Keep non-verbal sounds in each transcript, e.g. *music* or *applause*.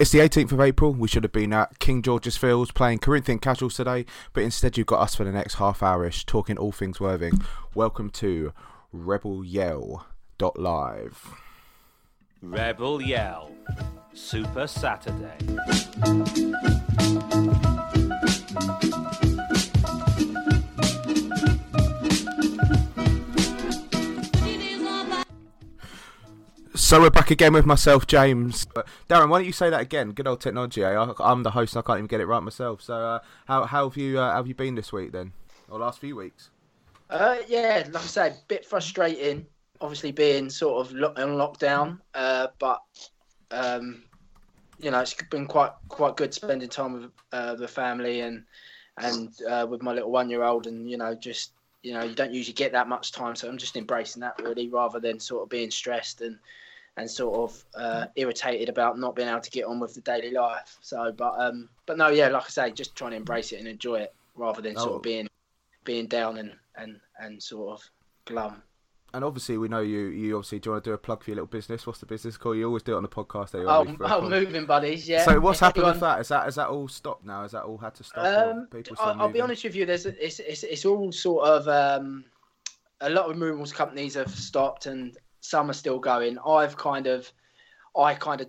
It's the 18th of April. We should have been at King George's Fields playing Corinthian Casuals today, but instead you've got us for the next half hourish talking all things Worthing. Welcome to Rebel Yell Live. Rebel Yell, Super Saturday. So we're back again with myself, James. Uh, Darren, why don't you say that again? Good old technology. Eh? I, I'm the host. I can't even get it right myself. So uh, how how have you uh, have you been this week then, or last few weeks? Uh, yeah, like I say, bit frustrating. Obviously, being sort of lo- on lockdown, uh, but um, you know, it's been quite quite good spending time with uh, the family and and uh, with my little one year old, and you know, just you know, you don't usually get that much time, so I'm just embracing that really, rather than sort of being stressed and and sort of uh, irritated about not being able to get on with the daily life. So, but um, but no, yeah, like I say, just trying to embrace it and enjoy it rather than sort Oh. of being being down and and and sort of glum. And obviously, we know you. You obviously do you want to do a plug for your little business? What's the business called? You always do it on the podcast. There, Oh, oh, moving buddies, yeah. So what's happened with that? Is that is that all stopped now? Is that all had to stop? Um, people I'll, I'll be honest with you. There's it's, it's it's all sort of um, a lot of removals companies have stopped and some are still going. I've kind of, I kind of,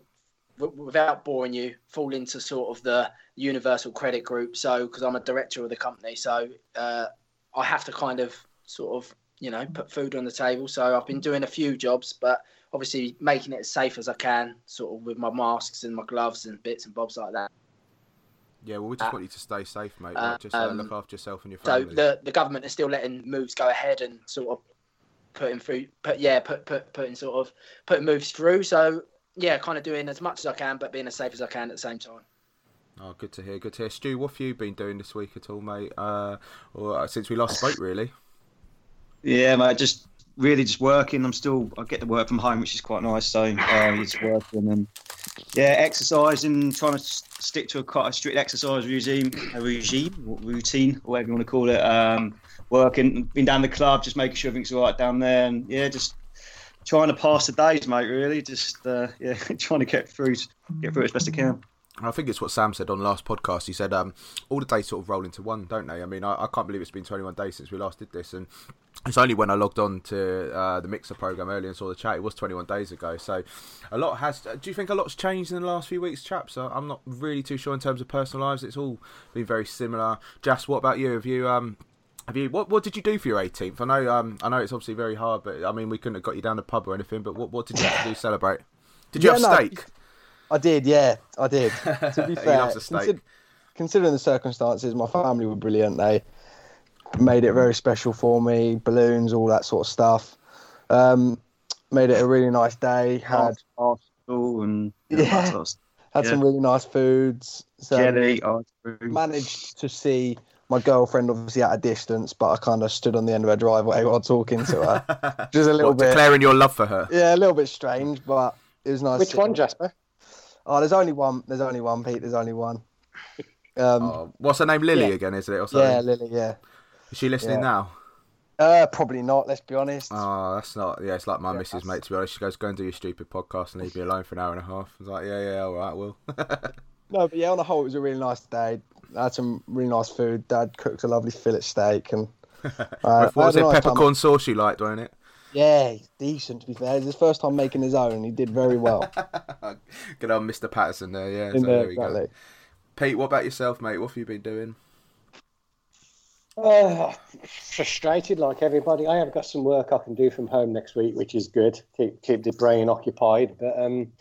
w- without boring you, fall into sort of the Universal Credit Group. So because I'm a director of the company, so uh, I have to kind of sort of you know put food on the table. So I've been doing a few jobs, but obviously making it as safe as I can, sort of with my masks and my gloves and bits and bobs like that. Yeah, well, we just want you to stay safe, mate. Like, just uh, um, look after yourself and your family. So the the government is still letting moves go ahead and sort of putting through, put yeah, put put putting sort of putting moves through. So yeah, kind of doing as much as I can, but being as safe as I can at the same time. Oh, good to hear. Good to hear. Stu, what have you been doing this week at all, mate? Uh, or uh, since we last spoke, really? Yeah, mate, just really just working. I'm still I get the work from home, which is quite nice. So uh, just working and yeah, exercising, trying to s- stick to a quite a strict exercise regime, a regime, or routine, whatever you want to call it. Um, working, been down the club, just making sure everything's all right down there, and yeah, just trying to pass the days, mate. Really, just uh, *laughs* yeah, trying to get through, get through as best I can. I think it's what Sam said on the last podcast. He said um, all the days sort of roll into one, don't they? I mean, I, I can't believe it's been 21 days since we last did this, and it's only when I logged on to uh, the Mixer program earlier and saw the chat. It was 21 days ago, so a lot has. Do you think a lot's changed in the last few weeks, chaps? I- I'm not really too sure in terms of personal lives. It's all been very similar. Jas, what about you? Have you um, have you what what did you do for your 18th? I know um, I know it's obviously very hard, but I mean we couldn't have got you down the pub or anything. But what what did you have to do celebrate? Did you Yeah, have no, steak? I did, yeah, I did. *laughs* To be He fair, loves a steak. consider- considering the circumstances, my family were brilliant. They made it very special for me, balloons, all that sort of stuff. Um, made it a really nice day. Had Arsenal and *laughs* Yeah. yeah, had some really nice foods. So jelly, ice cream. managed to see my girlfriend obviously at a distance, but I kind of stood on the end of her driveway while talking to her. *laughs* Just a little What, bit, declaring your love for her. yeah, a little bit strange, but it was nice. Which one, Jasper? Oh, there's only one. There's only one, Pete. There's only one. Um, Oh, what's her name? Lily Yeah. again, isn't it? Or something? yeah, Lily. Yeah. Is she listening Yeah. now? Uh, probably not. Let's be honest. Oh, that's not. Yeah, it's like my missus, mate. To be honest, she goes, "Go and do your stupid podcast and leave me alone for an hour and a half." I was like, "Yeah, yeah, all right, will." *laughs* No, but yeah, on the whole, it was a really nice day. I had some really nice food. Dad cooked a lovely fillet steak, and *laughs* uh, what was it? had a nice time. Peppercorn sauce you liked, wasn't it? Yeah, decent to be fair. It's his first time making his own, he did very well. *laughs* Good old Mr. Pattenden there. Yeah, so there, there we go. exactly. Pete, what about yourself, mate? What have you been doing? Uh, frustrated like everybody. I have got some work I can do from home next week, which is good. Keep keep the brain occupied. But um,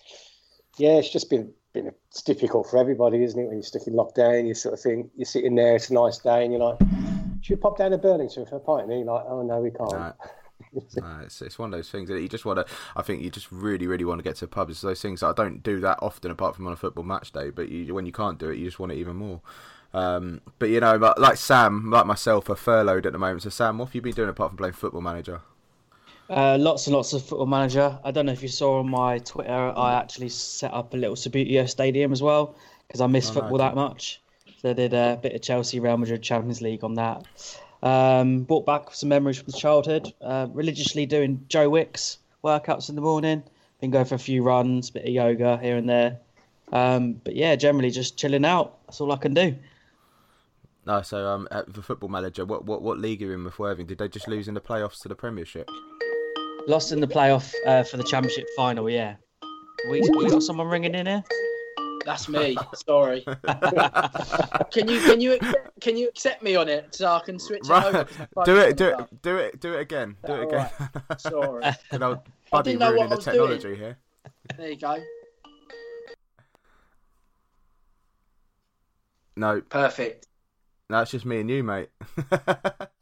yeah, it's just been it's difficult for everybody, isn't it? When you're stuck in lockdown, you sort of think you're sitting there, it's a nice day, and you're like, should we pop down to Burlington for a pint? And you're like, oh no, we can't. No. No, *laughs* it's, it's one of those things that you just want to. I think you just really, really want to get to a pub. It's those things that I don't do that often, apart from on a football match day. But you, when you can't do it, you just want it even more. Um, but you know, like Sam, like myself, are furloughed at the moment. So Sam, what have you been doing apart from playing Football Manager? Uh, lots and lots of football manager. I don't know if you saw on my Twitter, I actually set up a little Subbuteo stadium as well because I miss Oh, football nice. that much. So I did a bit of Chelsea, Real Madrid, Champions League on that. Um, brought back some memories from childhood. Uh, religiously doing Joe Wicks workouts in the morning. Been going for a few runs, bit of yoga here and there. Um, but yeah, generally just chilling out. That's all I can do. No, so um, the Football Manager, what what what league are you in with Worthing? Did they just lose in the playoffs to the Premiership? Lost in the playoff uh, for the championship final. Yeah. We, we got someone ringing in here. That's me. Sorry. *laughs* can you can you accept- can you accept me on it so I can switch it over? Right, 'cause my do it, do on. it, do it, do it again, do it All again. *laughs* Sorry. Good old I buddy didn't know ruining what the I was doing. technology here. There you go. No, Perfect. no, it's just me and you, mate. *laughs*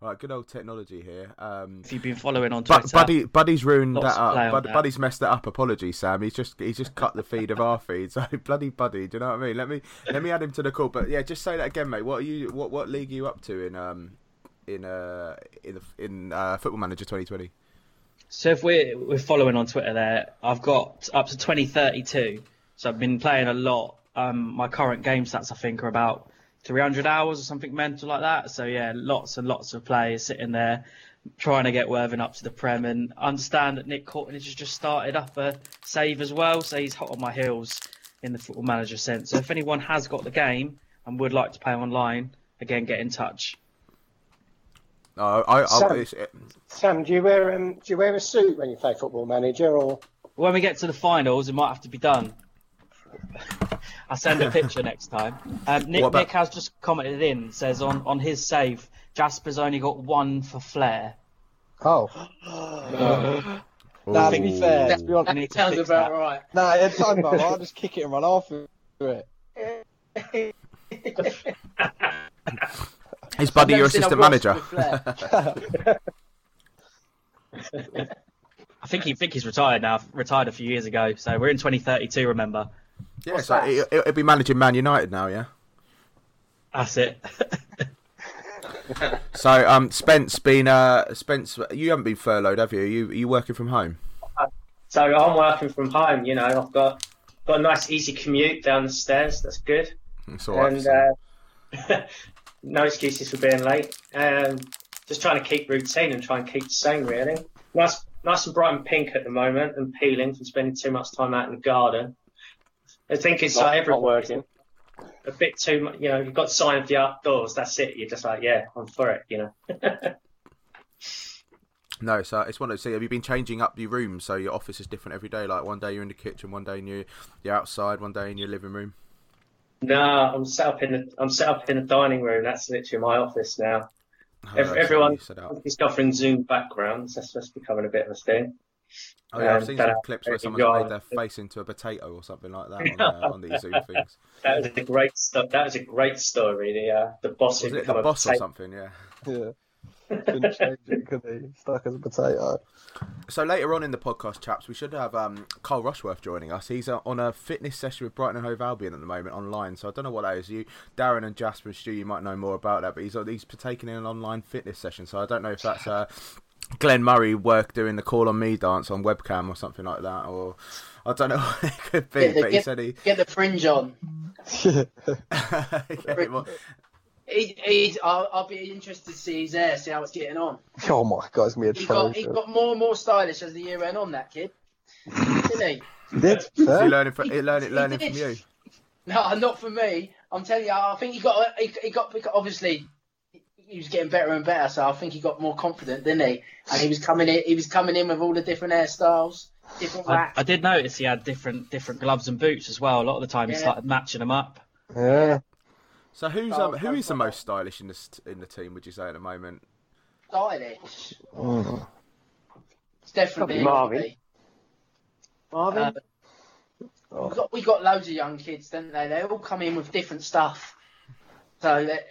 right, good old technology here. Um, If you've been following on Twitter, Buddy, Buddy's ruined that up. Bud, that. Buddy's messed that up. Apologies, Sam. He's just he's just cut the feed of our feed. *laughs* So bloody Buddy, do you know what I mean? Let me let me add him to the call. But yeah, just say that again, mate. What are you? What what league are you up to in um in uh in the, in uh, Football Manager 2020? So if we're we're following on Twitter there, I've got up to 2032. So I've been playing a lot. Um, my current game stats I think are about 300 hours or something mental like that. So yeah, lots and lots of players sitting there trying to get Worthing up to the Prem and understand that Nick Courtney has just started up a save as well. So he's hot on my heels in the football manager sense. So if anyone has got the game and would like to play online, again get in touch. Oh, I, I, Sam. it's, it, Sam, do you wear um, do you wear a suit when you play Football Manager, or When we get to the finals, it might have to be done. I'll send a picture next time. Um, Nick, about- Nick has just commented in, says on, on his save, Jasper's only got one for flair. Oh, no. nah, to be fair, to be I honest, need to Sounds about that. right. nah, it's fine, bro. I'll just kick it and run after it. *laughs* is Buddy I've your never seen a assistant manager? *laughs* I think he think he's retired now. Retired a few years ago. So we're in 2032. Remember? Yeah, What's so that? he, he'll be managing Man United now. Yeah. That's it. *laughs* So um, Spence been uh Spence, you haven't been furloughed, have you? You you working from home? So I'm working from home. You know, I've got got a nice easy commute down the stairs. That's good. It's all right. and uh, *laughs* no excuses for being late. Um, just trying to keep routine and try and keep the same. Really nice, nice and bright and pink at the moment, and peeling from spending too much time out in the garden. I think it's Not- like everyone oh. working. a bit too much. You know, you've got sign of the outdoors. That's it. You're just like, yeah, I'm for it. You know. *laughs* No, so it's one of those. So have you been changing up your rooms so your office is different every day? Like one day you're in the kitchen, one day in your you're outside, one day in your living room. No, I'm set up in the I'm set up in the dining room. That's literally my office now. Oh, Ev- so everyone you set up. is offering Zoom backgrounds. That's just becoming a bit of a thing. Oh yeah, I've Um, seen that some clips where really someone's enjoy. made their face into a potato or something like that on, uh, on these Zoom *laughs* things. That was a great sto- That was a great story. The uh, the boss Was it the boss or something? Yeah. Yeah. Couldn't change it, could he? Stuck as a potato. So later on in the podcast, chaps, we should have um, Carl Rushworth joining us. He's uh, on a fitness session with Brighton and Hove Albion at the moment online. So I don't know what that is. You, Darren and Jasper and Stu, you might know more about that. But he's he's partaking in an online fitness session. So I don't know if that's uh, Glenn Murray work doing the call on me dance on webcam or something like that, or I don't know *laughs* what it could be. Get the, but he get, said he. get the fringe on. *laughs* He, he's, I'll, I'll be interested to see his hair, see how it's getting on. Oh my god, it's gonna be He got, he atrocious. got more and more stylish as the year went on, that kid. Didn't he? He *laughs* did. He learning from, he learning, he learning did. from you? No, not for me. I'm telling you, I think he got, he, he got, he got obviously, he was getting better and better, so I think he got more confident, didn't he? And he was coming in, he was coming in with all the different hairstyles, different I. I did notice he had different different gloves and boots as well. A lot of the time he started matching them up. Yeah. So who's Oh, um, who go is the most stylish in the in the team? Would you say at the moment? stylish. Mm. It's definitely Probably Marvin. Marvin? Uh, we got we got loads of young kids, don't they? They all come in with different stuff, so that- it,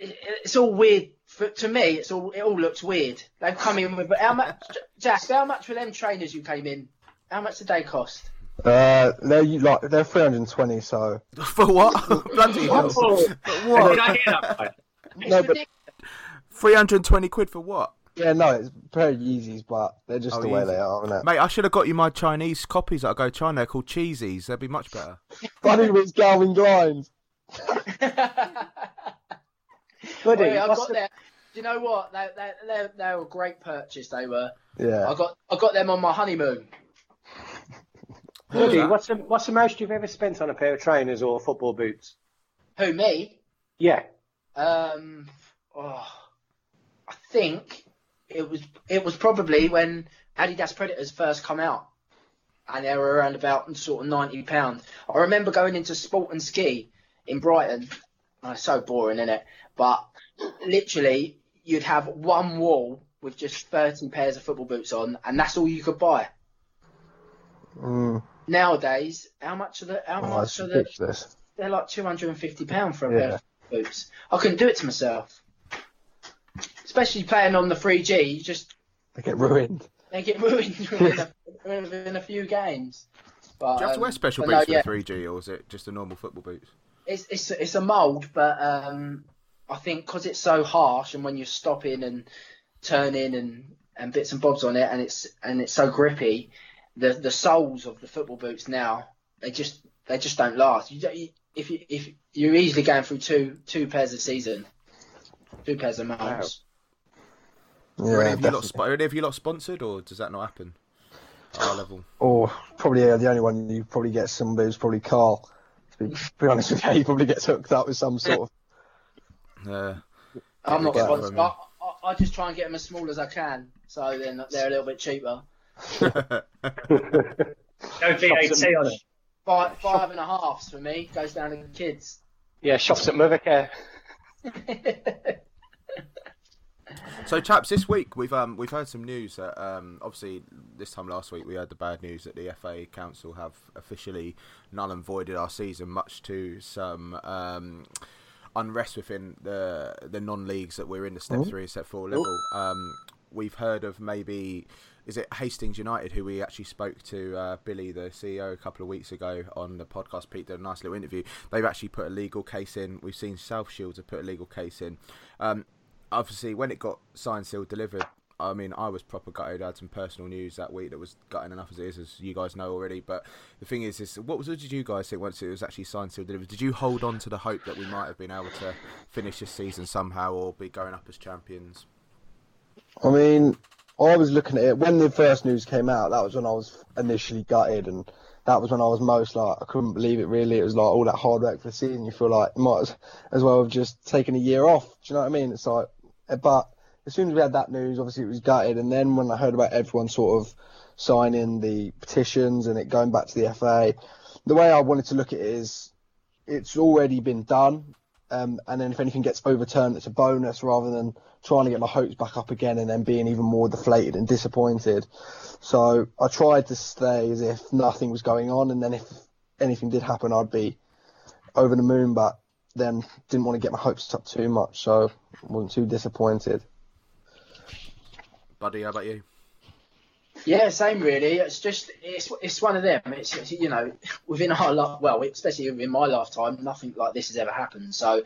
it's all weird. For, to me, it's all it all looks weird. They've come in with how much, Jack? How much were them trainers you came in? How much did they cost? Uh, they're like they're 320, so *laughs* For what? *laughs* Bloody hell! *laughs* What? did I hear that right? No, but- Three hundred and twenty quid for what? yeah, no, it's very Yeezys, but they're just Oh, the way Yeezys. they are, isn't it? Mate, I should have got you my Chinese copies that I go to China. They're called cheesies. They'd be much better. Funny was Galvin Glines. Goody, Wait, I got the- them. Do you know what? They, they, they, they were a great purchase. They were. Yeah. I got I got them on my honeymoon. *laughs* Goody, what's the what's the most you've ever spent on a pair of trainers or football boots? Who me? Yeah. Um, oh, I think it was it was probably when Adidas Predators first come out, and they were around about sort of ninety pound. I remember going into Sport and Ski in Brighton. Oh, it's so boring, isn't it? But literally, you'd have one wall with just thirty pairs of football boots on, and that's all you could buy. Mm. Nowadays, how much are the how Oh, much are the they're like two hundred and fifty pound for a Yeah. pair of boots. I couldn't do it to myself. Especially playing on the 3G, you just They get ruined. they get ruined *laughs* within a, within a few games. But, Do you have to um, wear special but boots no, yeah, for the 3G, or is it just the normal football boots? it's it's it's a mould, but um, I think because it's so harsh, and when you're stopping and turning and and bits and bobs on it, and it's and it's so grippy, the the soles of the football boots now they just they just don't last. You, don't- you if you if you're easily going through two two pairs a season, two pairs of molds. are, Yeah, any of you lot, are any of you lot sponsored, or does that not happen? At our level. Or probably yeah, the only one you probably get some is probably Carl. To be, to be honest with you, he probably gets hooked up with some sort of. Uh, I'm not sponsored. I, I, I just try and get them as small as I can, so then they're a little bit cheaper. *laughs* No VAT on it. Five five and a halfs for me goes down to kids. Yeah, shops at Mothercare. *laughs* So, chaps, this week we've um we've heard some news that um obviously this time last week we had the bad news that the FA Council have officially null and voided our season, much to some um unrest within the the non leagues that we're in the step Oh. three and step four level. Um, we've heard of maybe is it Hastings United who we actually spoke to uh, Billy the CEO a couple of weeks ago on the podcast. Pete did a nice little interview. They've actually put a legal case in. We've seen South Shields have put a legal case in. Um, obviously, when it got signed, sealed, delivered. I mean, I was proper gutted. I had some personal news that week that was gutting enough as it is, as you guys know already. But the thing is, is what was what did you guys think once it was actually signed, sealed, delivered? Did you hold on to the hope that we might have been able to finish this season somehow or be going up as champions? I mean, I was looking at it when the first news came out. That was when I was initially gutted, and that was when I was most like I couldn't believe it. Really, it was like all that hard work for the season. You feel like might as, as well have just taken a year off. Do you know what I mean? It's like, but as soon as we had that news, obviously it was gutted. And then when I heard about everyone sort of signing the petitions and it going back to the FA, the way I wanted to look at it is, it's already been done. Um, and then if anything gets overturned, it's a bonus rather than trying to get my hopes back up again and then being even more deflated and disappointed. So I tried to stay as if nothing was going on, and then if anything did happen, I'd be over the moon. But then didn't want to get my hopes up too much, so wasn't too disappointed. Buddy, how about you? Yeah, same really. It's just it's it's one of them. It's, it's you know within our life, well, especially in my lifetime, nothing like this has ever happened. So,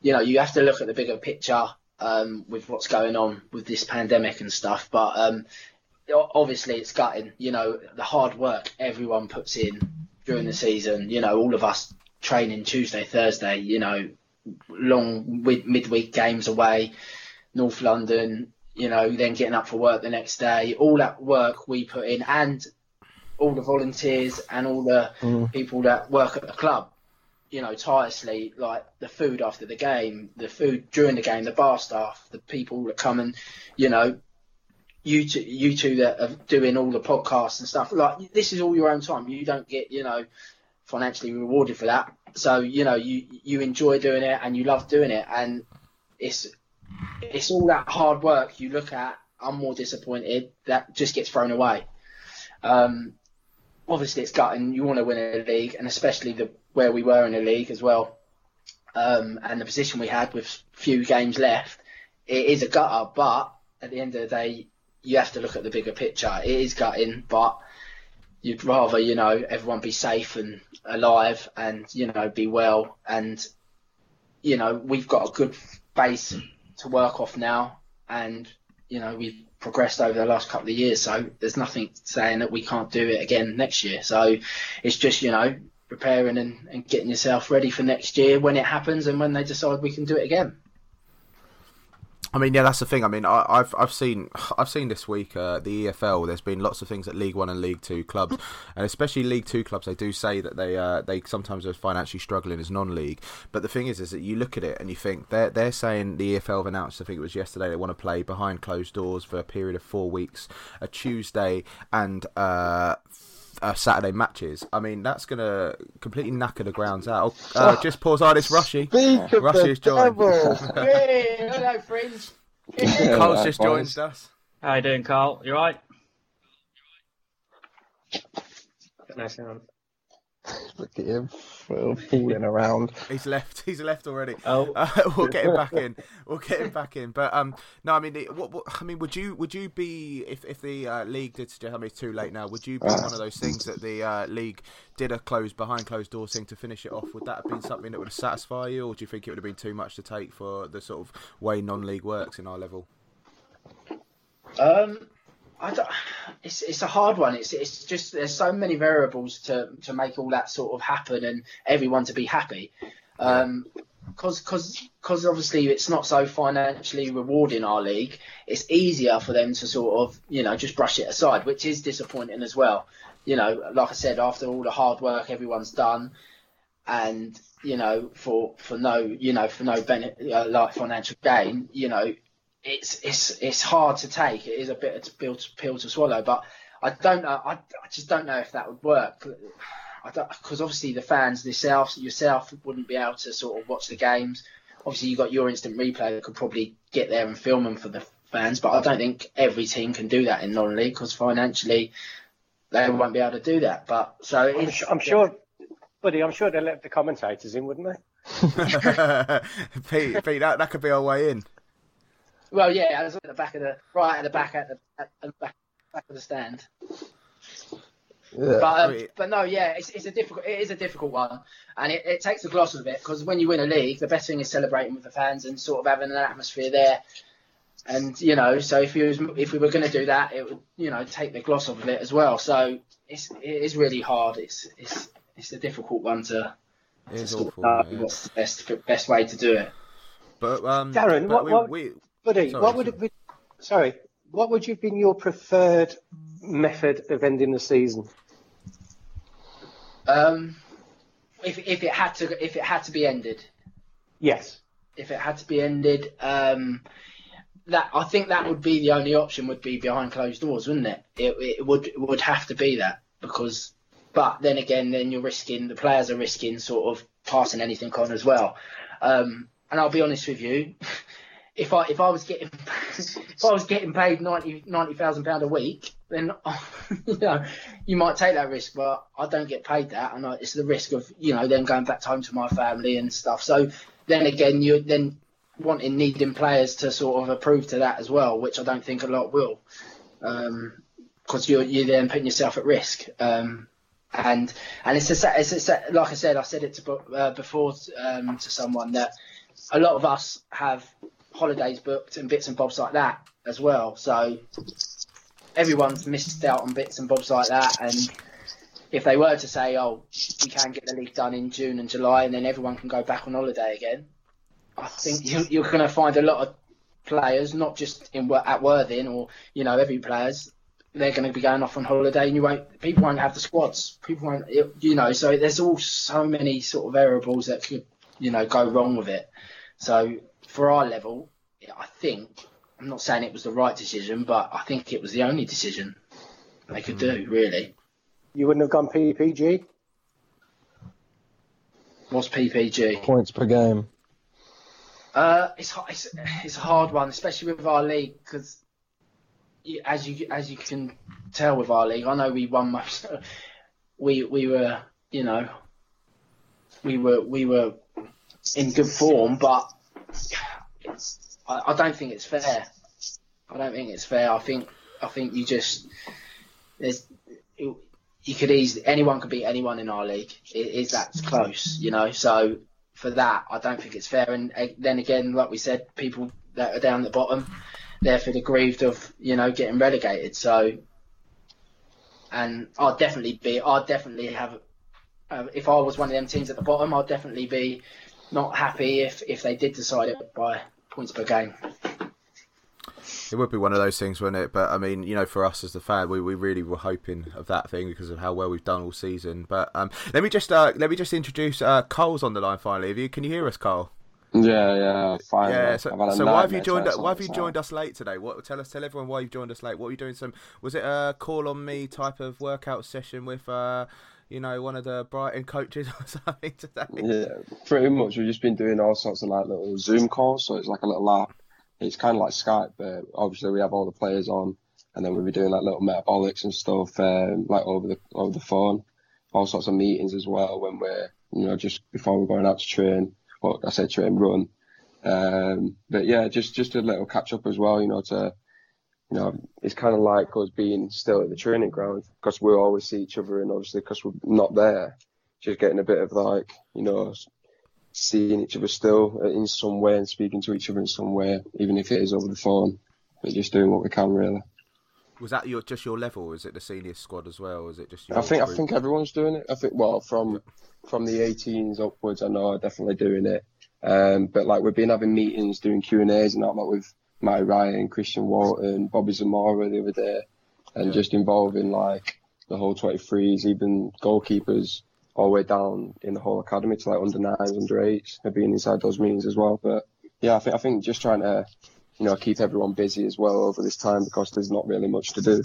you know, you have to look at the bigger picture um, with what's going on with this pandemic and stuff. But um, obviously, it's gutting. You know, the hard work everyone puts in during the season. You know, all of us training Tuesday, Thursday. You know, long mid midweek games away, North London you know, then getting up for work the next day, all that work we put in, and all the volunteers and all the mm. people that work at the club, you know, tirelessly, like the food after the game, the food during the game, the bar staff, the people that come and, you know, you two, you two that are doing all the podcasts and stuff. Like this is all your own time. You don't get, you know, financially rewarded for that. So you know, you you enjoy doing it and you love doing it, and it's it's all that hard work you look at. I'm more disappointed that just gets thrown away. Um, obviously, it's gutting. You want to win a league, and especially the where we were in the league as well, um, and the position we had with few games left. It is a gutter, but at the end of the day, you have to look at the bigger picture. It is gutting, but you'd rather you know everyone be safe and alive, and you know be well, and you know we've got a good base to work off now, and you know we've progressed over the last couple of years, so there's nothing saying that we can't do it again next year. So it's just you know preparing and, and getting yourself ready for next year when it happens and when they decide we can do it again. I mean, yeah, that's the thing. I mean, I, have I've seen *sighs* I've seen this week uh, the EFL. There's been lots of things at League One and League Two clubs, *laughs* and especially League Two clubs. They do say that they uh, they sometimes are financially struggling as non-league. But the thing is, is that you look at it and you think they're they're saying the EFL have announced. I think it was yesterday they want to play behind closed doors for a period of four weeks, a Tuesday and. Uh, uh, Saturday matches. I mean, that's going to completely knacker the grounds out. Uh, just pause on this, Rushy. Rushy is joined. hey, *laughs* hello, friends. Carl's just joined us. How you doing, Carl? You right? Nice sound. Look at him fooling around. He's left. He's left already. Oh, *laughs* uh, we'll get him back in. We'll get him back in. But um, no, I mean, what, what I mean, would you would you be if if the uh, league did suggest? I mean, it's too late now. Would you be one of those things that the uh, league did a close behind closed doors thing to finish it off? Would that have been something that would have satisfied you, or do you think it would have been too much to take for the sort of way non-league works in our level? Um, I don't, it's it's a hard one. It's it's just there's so many variables to to make all that sort of happen and everyone to be happy. Um, because cause, cause obviously it's not so financially rewarding our league. It's easier for them to sort of you know just brush it aside, which is disappointing as well. You know, like I said, after all the hard work everyone's done, and you know for for no you know for no benefit uh, like financial gain, you know it's it's it's hard to take. It is a bit of a pill to swallow, but I don't know. I, I just don't know if that would work. Because obviously the fans themselves, yourself, wouldn't be able to sort of watch the games. Obviously, you got your instant replay that could probably get there and film them for the fans, but I don't think every team can do that in non-league because financially they won't be able to do that. But so I'm, sure, I'm sure, buddy, I'm sure they'll let the commentators in, wouldn't they? *laughs* *laughs* Pete, Pete, that, that could be our way in. Well, yeah, I was at the back of the right at the back at the, at the back, back of the stand. Yeah. But um, but no, yeah, it's, it's a difficult it is a difficult one, and it, it takes the gloss of it because when you win a league, the best thing is celebrating with the fans and sort of having an atmosphere there. And you know, so if you was, if we were going to do that, it would you know take the gloss off of it as well. So it's it is really hard. It's it's it's a difficult one to. It is awful. Yeah. What's the best best way to do it? But um, Darren, but what, we, what, we, buddy, sorry, what would it be? Sorry, what would you have been your preferred method of ending the season? Um, if if it had to if it had to be ended. Yes. If it had to be ended, um, that I think that would be the only option. Would be behind closed doors, wouldn't it? It, it would it would have to be that because, but then again, then you're risking the players are risking sort of passing anything on as well. Um, and I'll be honest with you, *laughs* if I if I was getting *laughs* if I was getting paid ninety ninety thousand pound a week, then *laughs* you know you might take that risk, but I don't get paid that, and I, it's the risk of you know then going back home to my family and stuff. So then again, you're then wanting needing players to sort of approve to that as well, which I don't think a lot will, because you're you're then putting yourself at risk. Um, and and it's a, it's a, like I said, I said it to, uh, before um, to someone that a lot of us have holidays booked and bits and bobs like that as well. So everyone's missed out on bits and bobs like that. And if they were to say, "Oh, we can get the league done in June and July, and then everyone can go back on holiday again," I think you, you're going to find a lot of players, not just in at Worthing or you know every players, they're going to be going off on holiday, and you won't. People won't have the squads. People won't. You know, so there's all so many sort of variables that could you know go wrong with it. So for our level, I think I'm not saying it was the right decision, but I think it was the only decision they could do. Really. You wouldn't have gone PPG. What's PPG? Points per game. Uh, it's it's it's a hard one, especially with our league, because as you as you can tell with our league, I know we won most. We we were you know we were we were in good form, but I, I don't think it's fair. I don't think it's fair. I think I think you just there's you could easily anyone could beat anyone in our league. It is that close, you know. So for that, I don't think it's fair. And then again, like we said, people that are down the bottom, they're for the grieved of you know getting relegated. So, and I'd definitely be, I'd definitely have, uh, if I was one of them teams at the bottom, I'd definitely be not happy if if they did decide it by points per game. It would be one of those things, wouldn't it? But I mean, you know, for us as the fan, we, we really were hoping of that thing because of how well we've done all season. But um, let me just uh, let me just introduce uh, Cole's on the line finally. Have you can you hear us, Cole? Yeah, yeah, fine. Yeah, so, so why have you joined? Why have you joined us late today? What tell us, tell everyone why you've joined us late. What were you doing? Some was it a call on me type of workout session with? Uh, you know, one of the Brighton coaches *laughs* or something today. Yeah, pretty much. We've just been doing all sorts of like little Zoom calls, so it's like a little app it's kind of like Skype, but obviously we have all the players on, and then we'll be doing like little metabolics and stuff, um, like over the over the phone, all sorts of meetings as well when we're you know just before we're going out to train. Well, I say train run, um, but yeah, just just a little catch up as well, you know, to you know, it's kind of like us being still at the training ground because we always see each other, and obviously because we're not there, just getting a bit of like you know seeing each other still in some way and speaking to each other in some way, even if it is over the phone. But just doing what we can, really. Was that your just your level? Is it the senior squad as well? Is it just? I think group? I think everyone's doing it. I think well from from the 18s upwards, I know are definitely doing it. Um, but like we've been having meetings, doing Q and A's and that, like with Matty Ryan, Christian Walton, Bobby Zamora the other day, and yeah. just involving like the whole 23s, even goalkeepers all the way down in the whole academy to like under nines, under eights, and being inside those meetings as well. But yeah, I think I think just trying to you know keep everyone busy as well over this time because there's not really much to do.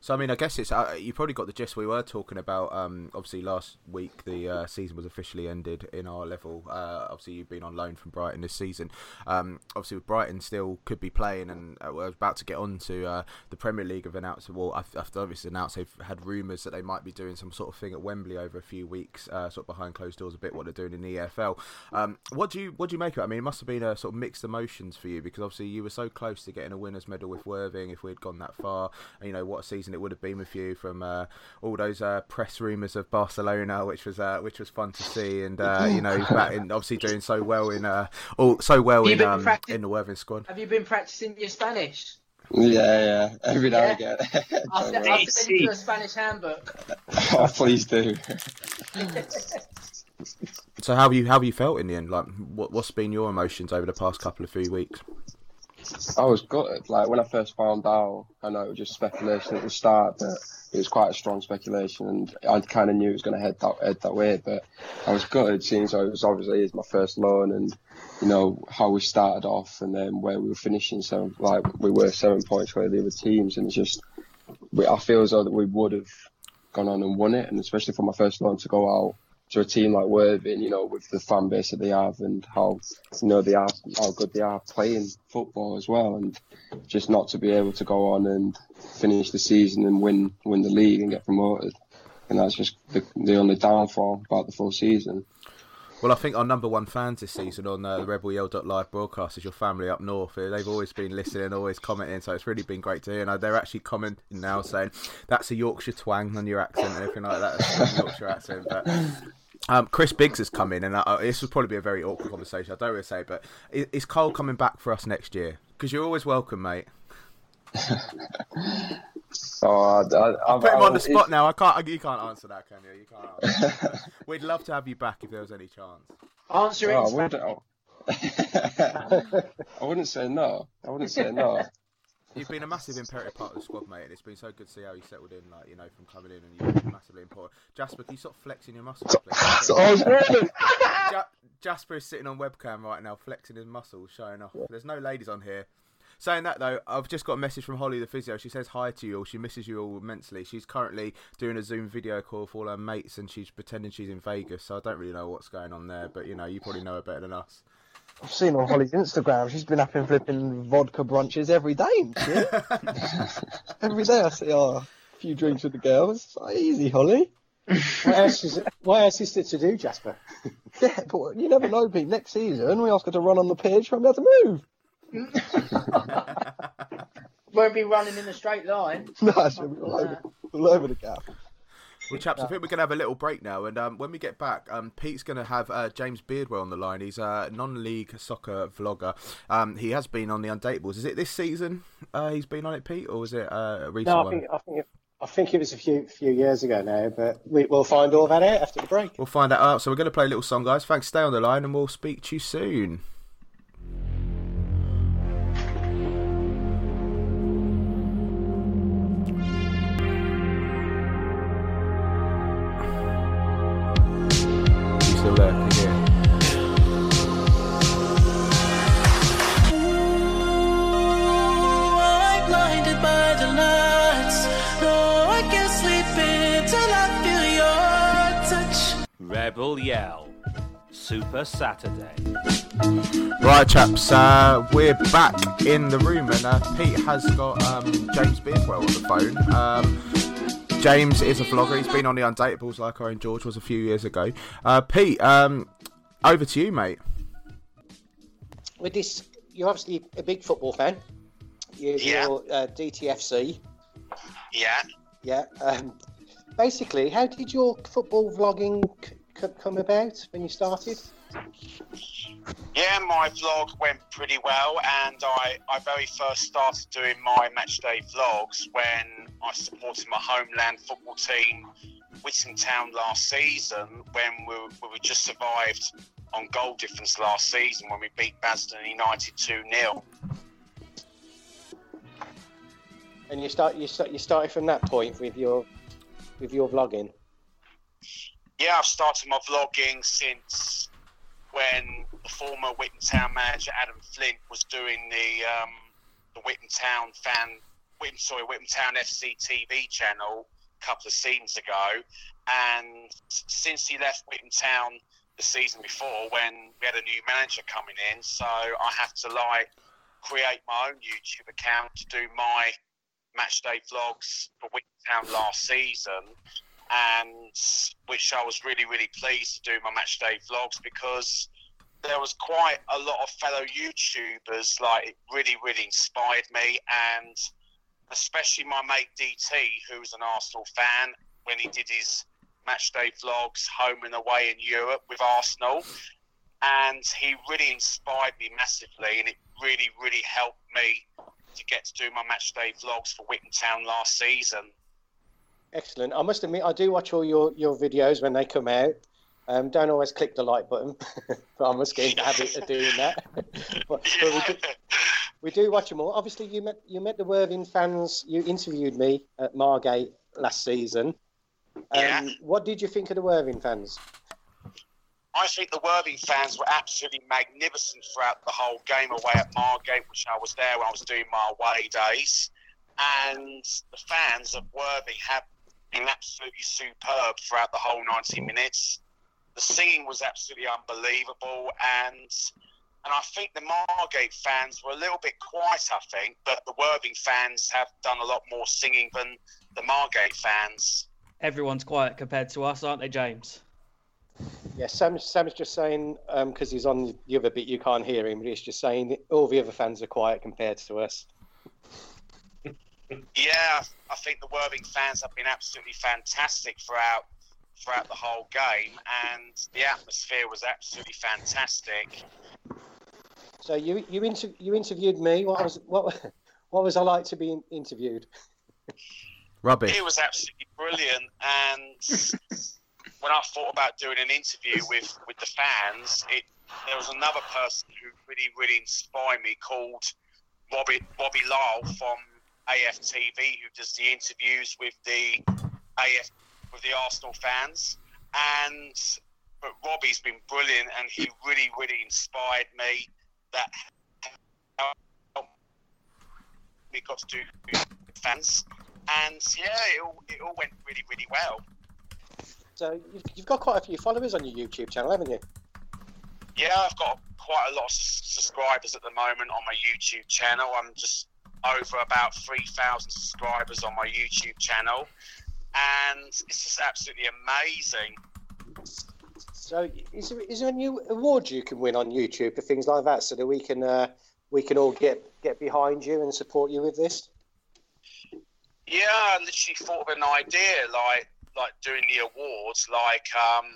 So I mean, I guess it's uh, you probably got the gist. We were talking about um, obviously last week the uh, season was officially ended in our level. Uh, obviously, you've been on loan from Brighton this season. Um, obviously, with Brighton still could be playing, and uh, we're about to get on to uh, the Premier League have announced. Well, after obviously announced they've had rumours that they might be doing some sort of thing at Wembley over a few weeks, uh, sort of behind closed doors, a bit what they're doing in the EFL. Um, what do you what do you make of it? I mean, it must have been a sort of mixed emotions for you because obviously you were so close to getting a winners medal with Worthing. If we had gone that far, and, you know what a season it would have been with you from uh, all those uh, press rumours of Barcelona, which was uh, which was fun to see, and uh, you know, in, *laughs* obviously doing so well in uh, all so well in um, in the Worthing squad. Have you been practicing your Spanish? Yeah, yeah, every now and again. I'll, I'll send you a Spanish handbook. *laughs* oh, please do. so how have you how have you felt in the end? Like, what what's been your emotions over the past couple of few weeks? I was gutted. Like when I first found out, I know it was just speculation at the start, but it was quite a strong speculation, and I kind of knew it was going to head that head that way. But I was gutted, seeing so it was obviously my first loan, and you know how we started off, and then where we were finishing. So like we were seven points where the other teams, and it's just we, I feel as though that we would have gone on and won it, and especially for my first loan to go out to a team like Worthing, you know, with the fan base that they have and how you know they are, how good they are playing football as well, and just not to be able to go on and finish the season and win win the league and get promoted, and that's just the, the only downfall about the full season. Well, I think our number one fans this season on uh, the Rebel Yell live broadcast is your family up north. They've always been listening, always commenting, so it's really been great to hear. And uh, they're actually commenting now saying that's a Yorkshire twang on your accent and everything like that. Yorkshire accent, but. Um, Chris Biggs has come in, and uh, this will probably be a very awkward conversation. I don't really say, but is, is Cole coming back for us next year? Because you're always welcome, mate. Oh, I, I, I'll put him on the spot now. I can't. You can't answer that, can you? You can't. Answer. We'd love to have you back if there was any chance. Answer it. Oh, I, wouldn't, I wouldn't say no. I wouldn't say no. You've been a massive imperative part of the squad, mate, and it's been so good to see how you settled in, like you know, from coming in, and you've been massively important. Jasper, can you stop flexing your muscles, please? *laughs* I was wondering. Ja- Jasper is sitting on webcam right now, flexing his muscles, showing off. There's no ladies on here. Saying that though, I've just got a message from Holly the physio. She says hi to you all. She misses you all immensely. She's currently doing a Zoom video call with all her mates, and she's pretending she's in Vegas. So I don't really know what's going on there, but you know, you probably know her better than us. I've seen on Holly's Instagram. She's been up and flipping vodka brunches every day. *laughs* every day I see oh, a few drinks with the girls. It's like, easy, Holly. What else is what else is there to do, Jasper? Yeah, but you never know, Pete. Next season, we ask her to run on the pitch. Won't be able to move. *laughs* Won't be running in a straight line. *laughs* No, she'll be all over, all over the gap. Well, chaps, I think we're going to have a little break now, and um, when we get back, um, Pete's going to have uh, James Beardwell on the line. He's a non-league soccer vlogger. Um, he has been on the Undateables. Is it this season? Uh, he's been on it, Pete, or was it uh, a recent No, I one? think I think it, I think it was a few few years ago now, but we, we'll find all that out after the break. We'll find that out. So we're going to play a little song, guys. Thanks. Stay on the line, and we'll speak to you soon. Super Saturday. Right, chaps, uh, we're back in the room, and uh, Pete has got um, James Beardwell on the phone. Um, James is a vlogger. He's been on the Undateables like our own George was a few years ago. Uh, Pete, um, over to you, mate. With this, you're obviously a big football fan. You're, Yeah. you're uh, DTFC. Yeah. Yeah. Um, basically, how did your football vlogging c- c- come about when you started? Yeah, my vlog went pretty well, and I, I very first started doing my matchday vlogs when I supported my homeland football team, Whitton Town, last season when we, we were just survived on goal difference last season when we beat Basildon United 2 0. And you start you start you started from that point with your with your vlogging. Yeah, I've started my vlogging since when the former Whitton Town manager Adam Flint was doing the um, the Whitton Town fan, Whitton, sorry, Whitton Town FC TV channel a couple of seasons ago, and since he left Whitton Town the season before, when we had a new manager coming in, so I have to like create my own YouTube account to do my match day vlogs for Whitton Town last season and which I was really, really pleased to do my match day vlogs because there was quite a lot of fellow YouTubers. Like it really, really inspired me, and especially my mate DT, who's an Arsenal fan, when he did his match day vlogs home and away in Europe with Arsenal, and he really inspired me massively, and it really, really helped me to get to do my match day vlogs for Whitton Town last season. Excellent. I must admit, I do watch all your, your videos when they come out. Um, don't always click the like button, *laughs* but I must get in the habit of doing that. *laughs* but, but we, do, we do watch them all. Obviously, you met you met the Worthing fans. You interviewed me at Margate last season. Um, What did you think of the Worthing fans? I think the Worthing fans were absolutely magnificent throughout the whole game away at Margate, which I was there when I was doing my away days. And the fans of Worthing have been absolutely superb throughout the whole 90 minutes. The singing was absolutely unbelievable, and and I think the Margate fans were a little bit quiet. I think, but the Worthing fans have done a lot more singing than the Margate fans. Everyone's quiet compared to us, aren't they, James? Yeah, Sam, Sam's just saying um, because he's on the other bit, you can't hear him. But he's just saying all the other fans are quiet compared to us. Yeah, I think the Worthing fans have been absolutely fantastic throughout throughout the whole game, and the atmosphere was absolutely fantastic. So you you inter- you interviewed me. What was what what was I like to be in- interviewed? Rubbish. It was absolutely brilliant, and *laughs* when I thought about doing an interview with with the fans, it there was another person who really really inspired me called Robbie Robbie Lyle from AFTV, who does the interviews with the AF with the Arsenal fans, and but Robbie's been brilliant, and he really really inspired me. That we got to do fans, and yeah, it all, it all went really really well. So you've, you've got quite a few followers on your YouTube channel, haven't you? Yeah, I've got quite a lot of subscribers at the moment on my YouTube channel. I'm just over about 3,000 subscribers on my YouTube channel, and it's just absolutely amazing. So is there, is there any awards you can win on YouTube for things like that, so that we can uh, we can all get get behind you and support you with this? Yeah, I literally thought of an idea, like like doing the awards, like um,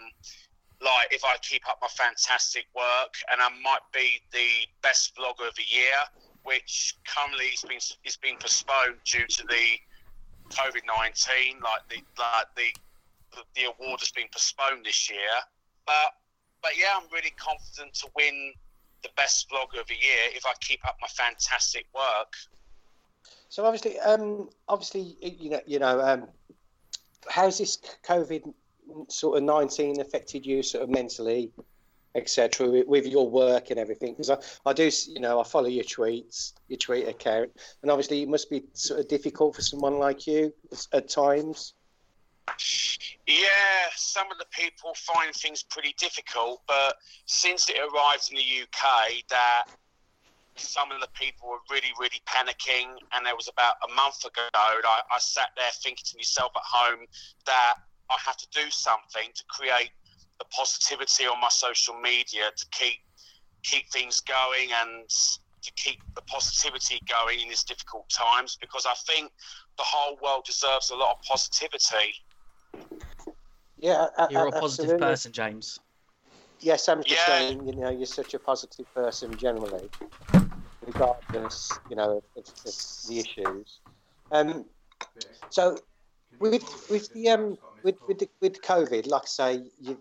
like if I keep up my fantastic work, and I might be the best vlogger of the year, which currently has been is been postponed due to the COVID nineteen. Like the like the the award has been postponed this year, but but yeah, I'm really confident to win the best vlogger of the year if I keep up my fantastic work. So obviously, um, obviously, you know, you know, um, how's this COVID sort of nineteen affected you, sort of mentally, etc., with, with your work and everything? Because I, I do, you know, I follow your tweets, your tweet account, and obviously, it must be sort of difficult for someone like you at- times. Yeah, some of the people find things pretty difficult, but since it arrived in the UK, that some of the people were really, really panicking. And there was about a month ago, I, I sat there thinking to myself at home that I have to do something to create the positivity on my social media to keep keep things going and to keep the positivity going in these difficult times because I think the whole world deserves a lot of positivity. Yeah, a- You're a a- positive absolutely. person, James. Yes, I'm just Yeah. saying, you know, you're such a positive person generally, regardless, you know, of, of, of the issues. Um, so with with the um with with the, with COVID, like I say, you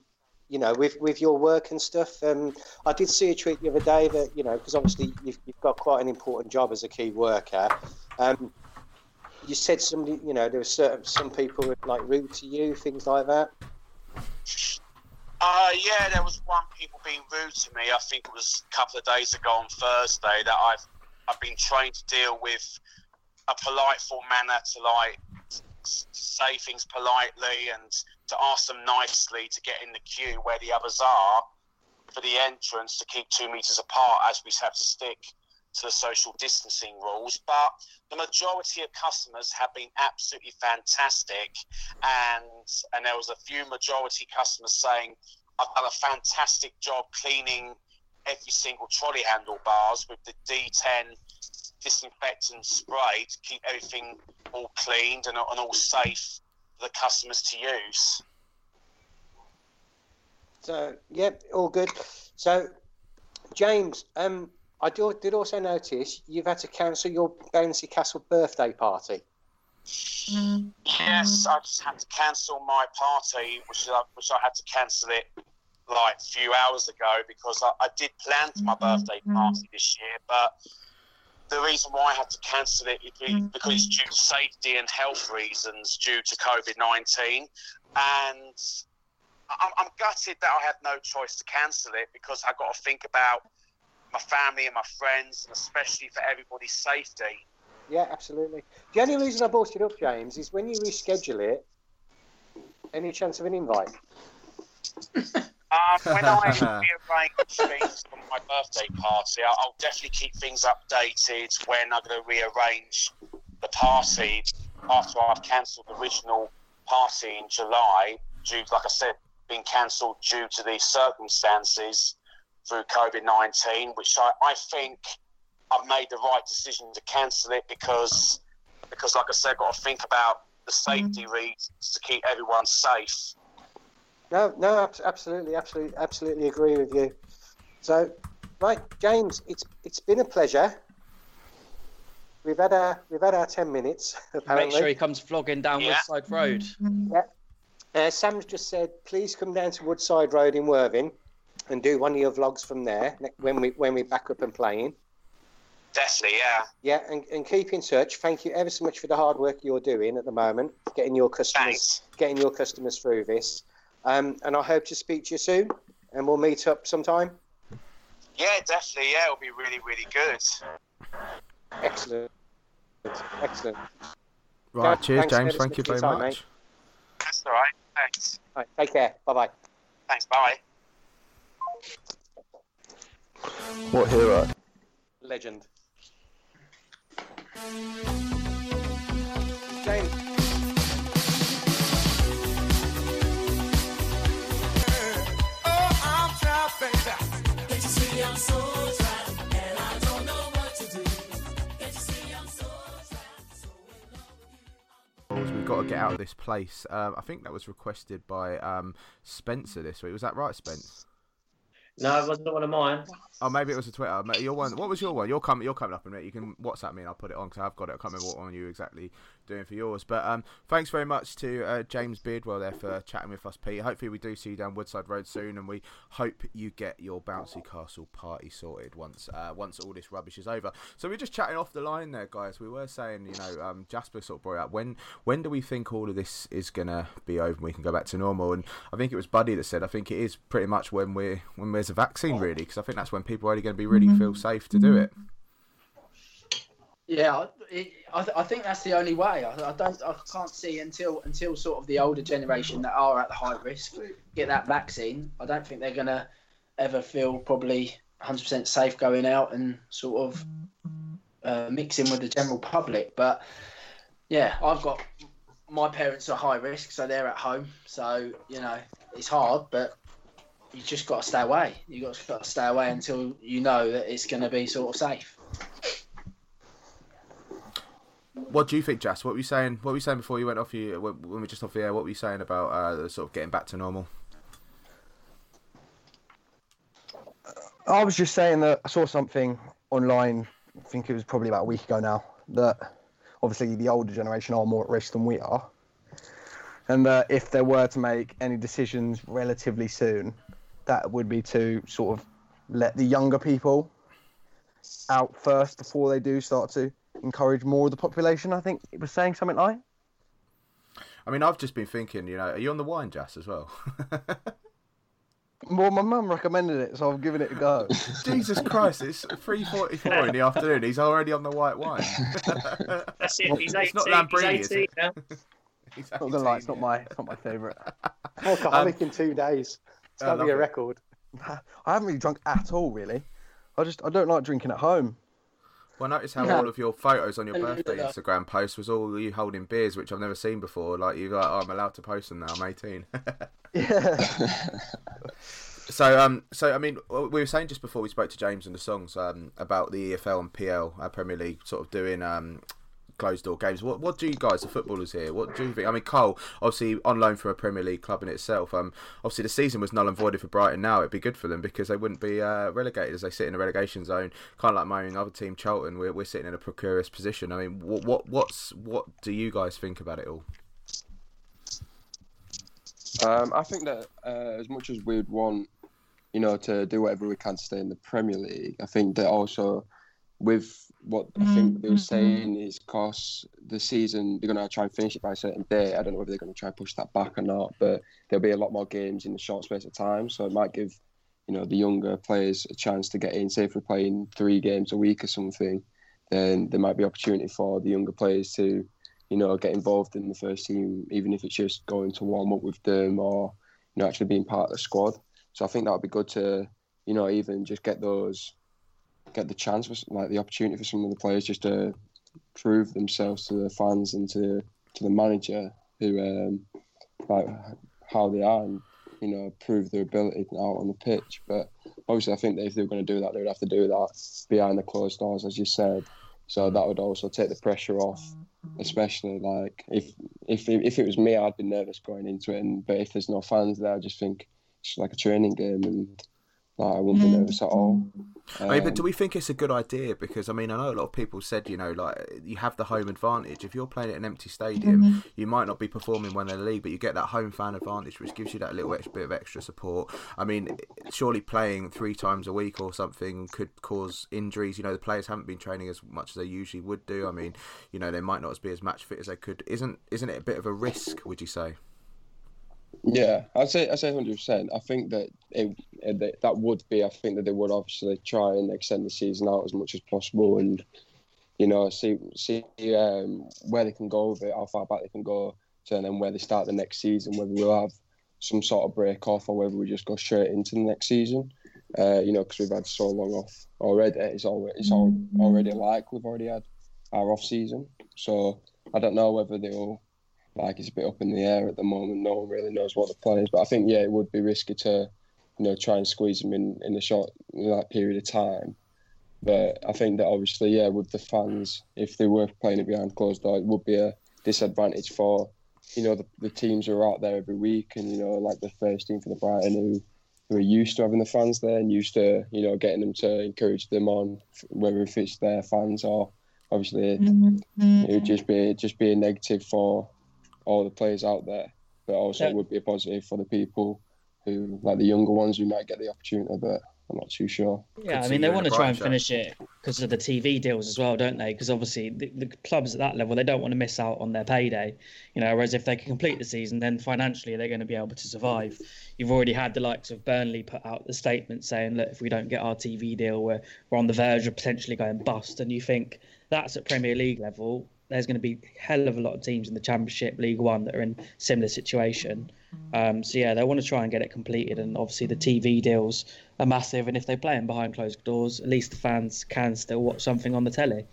you know, with with your work and stuff. Um, I did see a tweet the other day that you know, because obviously you've, you've got quite an important job as a key worker. Um, you said somebody, you know, there were certain some people were like rude to you, things like that. Uh, yeah, there was one people being rude to me. I think it was a couple of days ago on Thursday that I've I've been trained to deal with a polite full manner to like say things politely and to ask them nicely to get in the queue where the others are for the entrance to keep two meters apart as we have to stick to the social distancing rules. But the majority of customers have been absolutely fantastic, and and there was a few majority customers saying, "I've done a fantastic job cleaning every single trolley handlebars with the D10 disinfectant spray to keep everything all cleaned and, and all safe the customers to use." So yep, all good. So James, um, I do, did also notice you've had to cancel your Bouncy Castle birthday party. Yes, I just had to cancel my party, which I, which I had to cancel it like a few hours ago because I, I did plan for my birthday party this year, but the reason why I had to cancel it is be- mm. because it's due to safety and health reasons due to COVID nineteen, and I'm, I'm gutted that I had no choice to cancel it because I've got to think about my family and my friends, and especially for everybody's safety. Yeah, absolutely. The only reason I brought it up, James, is when you reschedule it. Any chance of an invite? *laughs* Um, *laughs* when I rearrange things for my birthday party, I'll, I'll definitely keep things updated when I'm going to rearrange the party after I've cancelled the original party in July, due, like I said being cancelled due to the circumstances through COVID 19, which I, I think I've made the right decision to cancel it because, because like I said, I've got to think about the safety reasons to keep everyone safe. No, no, absolutely, absolutely, absolutely agree with you. So, right, James, it's it's been a pleasure. We've had our we've had our ten minutes. *laughs* Apparently. Make sure he comes vlogging down Woodside Road. Yeah. Uh, Sam's just said, please come down to Woodside Road in Worthing and do one of your vlogs from there when we when we back up and playing. Definitely, yeah. Yeah, and, and keep in touch. Thank you ever so much for the hard work you're doing at the moment, getting your customers getting your customers through this. Um, and I hope to speak to you soon, and we'll meet up sometime. Yeah, definitely. Yeah, it'll be really, really good. Excellent, excellent. Right, James, cheers, James. Thank you much very time, much. mate. That's all right. Thanks. Right, take care. Bye bye. Thanks. Bye. What hero? Legend. James. We've got to get out of this place. Um, I think that was requested by um, Spencer this week. Was that right, Spence? No, it wasn't one of mine. Oh, maybe it was a Twitter. Your one. What was your one? You're coming. You're coming up in a minute. You can WhatsApp me and I'll put it on because I've got it. I can't remember what one you exactly doing for yours. But um, thanks very much to uh, James Beardwell there for chatting with us, Pete. Hopefully we do see you down Woodside Road soon, and we hope you get your bouncy castle party sorted once uh, once all this rubbish is over. So we're just chatting off the line there, guys. We were saying, you know, um, Jasper sort of brought up when when do we think all of this is gonna be over and we can go back to normal? And I think it was Buddy that said I think it is pretty much when we're when there's a vaccine really, because I think that's when people are only going to be really feel safe to do it. Yeah, it, I, th- I think that's the only way. I, I don't, I can't see until until sort of the older generation that are at the high risk get that vaccine. I don't think they're gonna ever feel probably 100% safe going out and sort of uh, mixing with the general public. But yeah, I've got my parents are high risk, so they're at home. So you know, it's hard, but you just got to stay away. You got to stay away until you know that it's going to be sort of safe. What do you think, Jas? What were you saying? What were you saying before you went off? You when we were just off the air. What were you saying about uh, sort of getting back to normal? I was just saying that I saw something online. I think it was probably about a week ago now. That obviously the older generation are more at risk than we are, and that if there were to make any decisions relatively soon, that would be to sort of let the younger people out first before they do start to encourage more of the population. I think it was saying something like. I mean, I've just been thinking. You know, are you on the wine, Jas, as well? Well, my mum recommended it, so I've given it a go. *laughs* Jesus Christ! It's three forty-four in the afternoon. He's already on the white wine. *laughs* That's it. He's 18. It's not he's Lambrini, is 18 it? now. *laughs* He's Not gonna lie, it's not my, it's not my favourite. Alcoholic Um, in two days. It's gonna be a it. record. I haven't really drunk at all, really. I just I don't like drinking at home. Well, notice how all of your photos on your birthday Instagram post was all you holding beers, which I've never seen before. Like you're like, oh, I'm allowed to post them now. I'm 18. yeah. *laughs* so, um, so I mean, we were saying just before we spoke to James and the songs um, about the EFL and PL, uh, Premier League, sort of doing um, closed door games. What what do you guys, the footballers here, what do you think? I mean, Cole, obviously on loan from a Premier League club in itself. Um, obviously the season was null and voided for Brighton. Now it'd be good for them because they wouldn't be uh, relegated as they sit in a relegation zone, kind of like my own other team, Charlton. We're we're sitting in a precarious position. I mean, what what what's what do you guys think about it all? Um, I think that uh, as much as we'd want, you know, to do whatever we can to stay in the Premier League, I think that also with what I think they were mm-hmm, mm-hmm. saying is because the season they're going to try and finish it by a certain day. I don't know whether they're going to try and push that back or not, but there'll be a lot more games in a short space of time, so it might give you know the younger players a chance to get in. Say if we're playing three games a week or something, then there might be opportunity for the younger players to you know, get involved in the first team, even if it's just going to warm up with them or, you know, actually being part of the squad. So I think that would be good to, you know, even just get those, get the chance, for, like the opportunity for some of the players just to prove themselves to the fans and to to the manager who, um, like how they are. And you know, prove their ability out on the pitch. But obviously, I think if they were going to do that, they would have to do that behind the closed doors, as you said. So that would also take the pressure off, especially like if if if it was me, I'd be nervous going into it. And but if there's no fans there, I just think it's like a training game, and like, I wouldn't be nervous at all. I mean, but Um, do we think it's a good idea? Because I mean, I know a lot of people said, you know, like you have the home advantage. If you're playing at an empty stadium, you might not be performing well in the league, but you get that home fan advantage, which gives you that little extra bit of extra support. I mean, surely playing three times a week or something could cause injuries. You know, the players haven't been training as much as they usually would do. I mean, you know, they might not be as match fit as they could. Isn't isn't it a bit of a risk? Would you say? Yeah, I'd say I say hundred percent. I think that it, that- would be. I think that they would obviously try and extend the season out as much as possible, and you know see see um, where they can go with it, how far back they can go, to and then where they start the next season. Whether we'll have some sort of break off or whether we just go straight into the next season. Uh, you know, because we've had so long off already. It's already it's all, already like we've already had our off season. So I don't know whether they'll like it's a bit up in the air at the moment. No one really knows what the plan is. But I think yeah, it would be risky to you know try and squeeze them in in a short like period of time. But I think that obviously yeah, with the fans, if they were playing it behind closed doors, it would be a disadvantage for you know the, the teams who are out there every week and you know like the first team for the Brighton who who are used to having the fans there and used to you know getting them to encourage them on whether if it's their fans or obviously it mm-hmm. would just be just be a negative for all the players out there, but also it would be a positive for the people who, like the younger ones, who might get the opportunity. But I'm not too sure. Yeah, I mean, they want to try and finish it because of the TV deals as well, don't they? Because obviously, the, the clubs at that level, they don't want to miss out on their payday. You know, whereas if they can complete the season, then financially they're going to be able to survive. You've already had the likes of Burnley put out the statement saying, "Look, if we don't get our TV deal, we're we're on the verge of potentially going bust." And you think that's at Premier League level. There's going to be a hell of a lot of teams in the Championship, League One, that are in similar situation. Um, so yeah, they want to try and get it completed, and obviously the TV deals are massive. And if they play them behind closed doors, at least the fans can still watch something on the telly.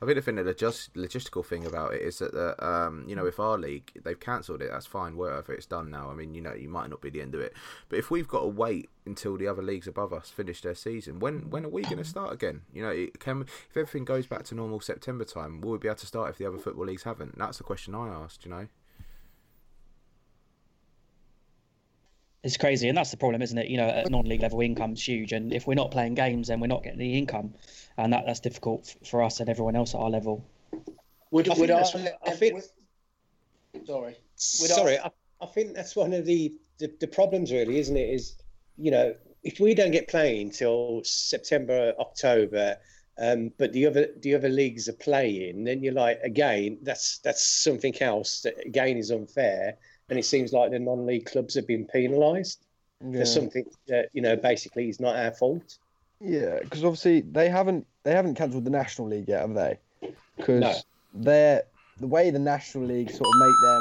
I think the thing, the logistical thing about it is that, the, um, you know, if our league they've cancelled it, that's fine. Whatever, it's done now. I mean, you know, you might not be the end of it, but if we've got to wait until the other leagues above us finish their season, when when are we going to start again? You know, it can if everything goes back to normal September time, will we be able to start if the other football leagues haven't? That's the question I asked. You know. It's crazy, and that's the problem, isn't it? You know, at non-league level, income's huge, and if we're not playing games, then we're not getting the income, and that, that's difficult f- for us and everyone else at our level. Would, I would think I, think- sorry. Would Sorry, I, I, I think that's one of the, the, the problems, really, isn't it? Is, you know, if we don't get playing till September, October, um, but the other the other leagues are playing, then you're like, again, that's that's something else that again is unfair, and it seems like the non-league clubs have been penalised Yeah. for something that you know basically is not our fault. Yeah, because obviously they haven't they haven't cancelled the National League yet, have they? Because No. they're the way the National League sort of make their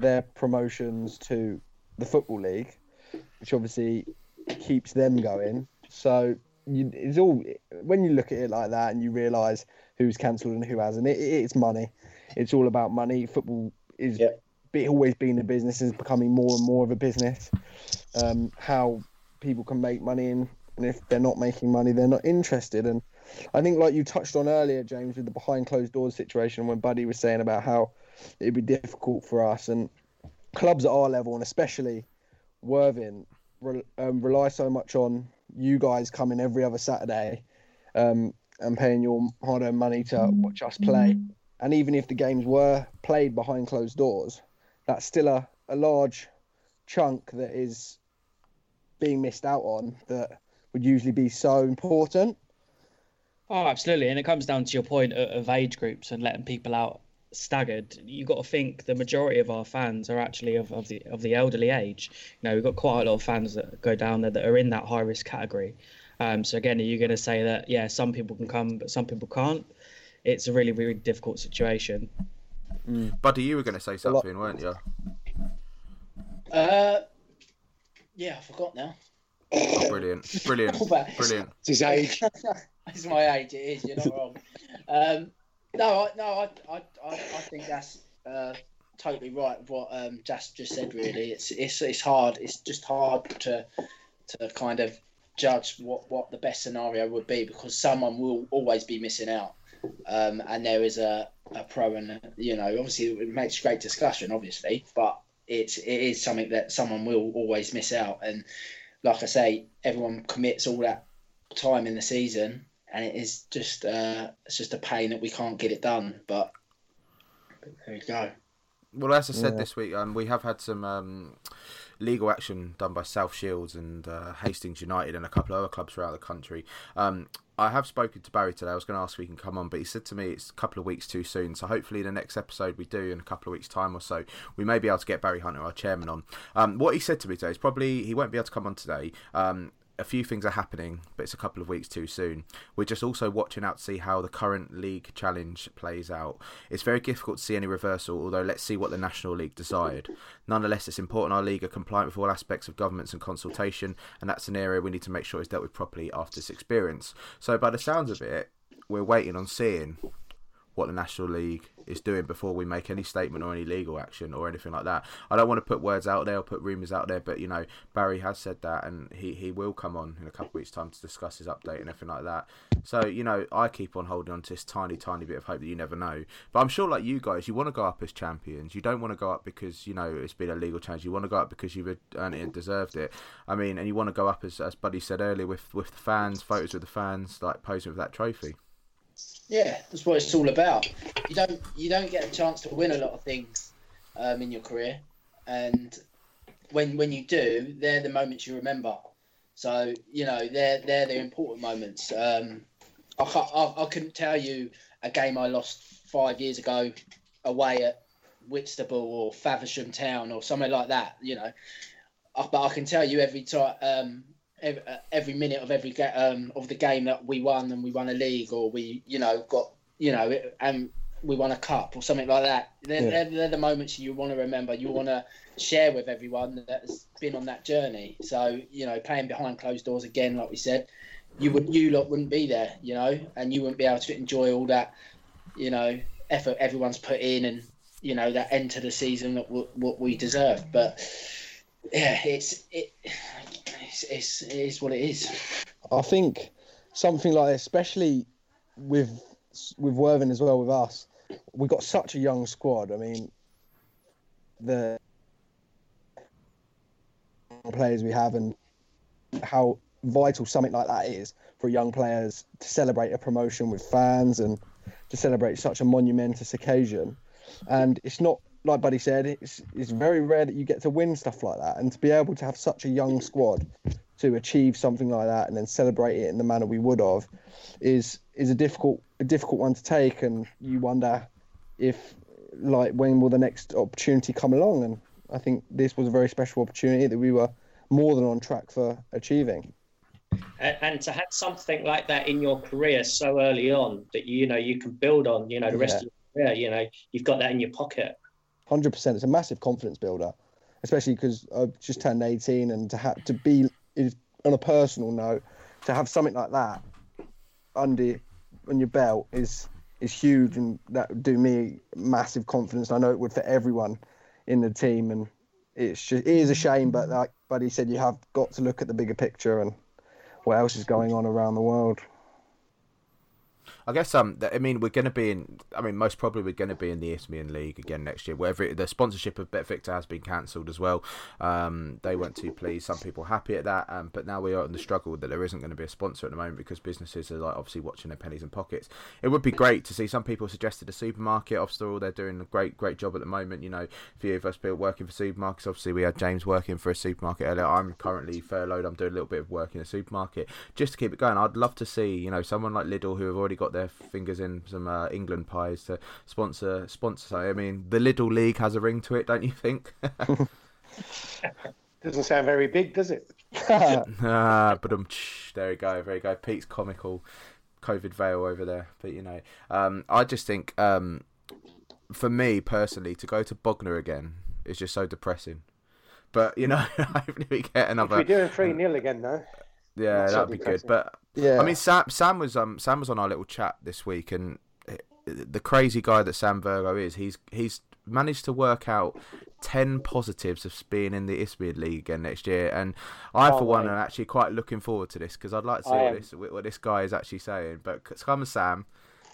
their promotions to the Football League, which obviously keeps them going. So you, it's all when you look at it like that and you realise who's cancelled and who hasn't. It, it's money. It's all about money. Football is be, always been a business and is becoming more and more of a business. Um, how people can make money and, and if they're not making money, they're not interested. And I think, like you touched on earlier, James, with the behind closed doors situation, when Buddy was saying about how it'd be difficult for us and clubs at our level, and especially Worthing, re- um, rely so much on you guys coming every other Saturday um, and paying your hard-earned money to watch us play. And even if the games were played behind closed doors, that's still a, a large chunk that is being missed out on that would usually be so important. Oh, absolutely, and it comes down to your point of, age groups and letting people out staggered. You've got to think the majority of our fans are actually of, of the of the elderly age. You know, we've got quite a lot of fans that go down there that are in that high risk category. Um, so again, are you going to say that yeah, some people can come, but some people can't? It's a really really difficult situation. Buddy, you were going to say something, weren't you? uh, yeah, I forgot now. Brilliant, *laughs* brilliant, brilliant. It's his age. *laughs* it's my age. It is. You're not wrong. Um, no, I, no, I, I, I, I think that's uh, totally right what um, Jas just said. Really, it's it's it's hard. It's just hard to to kind of judge what what the best scenario would be because someone will always be missing out. Um, and there is a, a pro and a, you know obviously it makes great discussion obviously but it's it is something that someone will always miss out and like I say everyone commits all that time in the season and it is just uh, it's just a pain that we can't get it done but, but there you go Well, as I said Yeah. this week, um, we have had some um, legal action done by South Shields and uh, Hastings United and a couple of other clubs throughout the country. Um, I have spoken to Barry today. I was going to ask if he can come on, but he said to me it's a couple of weeks too soon. So hopefully, in the next episode we do in a couple of weeks' time or so, we may be able to get Barry Hunter, our chairman, on. Um, what he said to me today is probably he won't be able to come on today. Um, a few things are happening, but it's a couple of weeks too soon. We're just also watching out to see how the current league challenge plays out. It's very difficult to see any reversal, although let's see what the National League decide. Nonetheless, it's important our league are compliant with all aspects of governments and consultation, and that's an area we need to make sure is dealt with properly after this experience. So, by the sounds of it, we're waiting on seeing what the National League is doing before we make any statement or any legal action or anything like that. I don't want to put words out there or put rumours out there, but you know, Barry has said that and he, he will come on in a couple of weeks' time to discuss his update and everything like that. So, you know, I keep on holding on to this tiny, tiny bit of hope that you never know. But I'm sure, like you guys, you want to go up as champions. You don't want to go up because, you know, it's been a legal change. You want to go up because you've earned it and deserved it. I mean, and you want to go up, as, as Buddy said earlier, with, with the fans, photos with the fans, like posing with that trophy. Yeah, that's what it's all about. You don't you don't get a chance to win a lot of things um, in your career, and when when you do, they're the moments you remember. So you know they're they're the important moments. Um, I, I I couldn't tell you a game I lost five years ago away at Whitstable or Faversham Town or somewhere like that. You know, Uh, but I can tell you every time. Um, every, uh, every minute of every ga- um, of the game that we won and we won a league or we you know got you know and we won a cup or something like that. They're, Yeah. they're, they're the moments you want to remember you want to share with everyone that's been on that journey. So you know playing behind closed doors again like we said you would you lot wouldn't be there you know and you wouldn't be able to enjoy all that you know effort everyone's put in and you know that end to the season that w- what we deserve. But yeah it's it it's, it's it is what it is I think something like especially with with Worthing as well with us, we've got such a young squad. I mean, the players we have and how vital something like that is for young players to celebrate a promotion with fans and to celebrate such a monumentous occasion. And it's not like Buddy said, it's it's very rare that you get to win stuff like that, and to be able to have such a young squad to achieve something like that and then celebrate it in the manner we would have is is a difficult a difficult one to take, and you wonder if like when will the next opportunity come along? And I think this was a very special opportunity that we were more than on track for achieving. and, and to have something like that in your career so early on that you know you can build on you know the rest Yeah. of your career you know you've got that in your pocket Hundred percent, it's a massive confidence builder, especially because I've just turned eighteen, and to have to be is- on a personal note, to have something like that under on your belt is is huge, and that would do me massive confidence. I know it would for everyone in the team, and it's just, it is a shame, but like Buddy said, you have got to look at the bigger picture and what else is going on around the world. I guess um, I mean we're going to be in. I mean, most probably we're going to be in the Isthmian League again next year. Wherever it, the sponsorship of Bet Victor has been cancelled as well. Um, they weren't too pleased. Some people happy at that. Um, but now we are in the struggle that there isn't going to be a sponsor at the moment because businesses are like obviously watching their pennies and pockets. It would be great to see. Some people suggested a supermarket. Obviously, all they're doing a great great job at the moment. You know, a few of us people working for supermarkets. Obviously, we had James working for a supermarket earlier. I'm currently furloughed. I'm doing a little bit of work in a supermarket just to keep it going. I'd love to see you know someone like Lidl who have already got their fingers in some uh, England pies to sponsor sponsor. I mean, the Lidl League has a ring to it, don't you think? *laughs* Doesn't sound very big, does it? ah, but um, there you go, there you go. Pete's comical COVID veil over there, but you know, um, I just think, um, for me personally, to go to Bognor again is just so depressing. But you know, *laughs* hopefully we get If another. we're doing 3 0 again, though. Yeah, Not so that'd be good. But Yeah. I mean, Sam, Sam was um, Sam was on our little chat this week, and the crazy guy that Sam Virgoe is, he's he's managed to work out ten positives of being in the Isthmian League again next year, and I, Oh, for one, mate. am actually quite looking forward to this because I'd like to see what this what this guy is actually saying. But c- come Sam,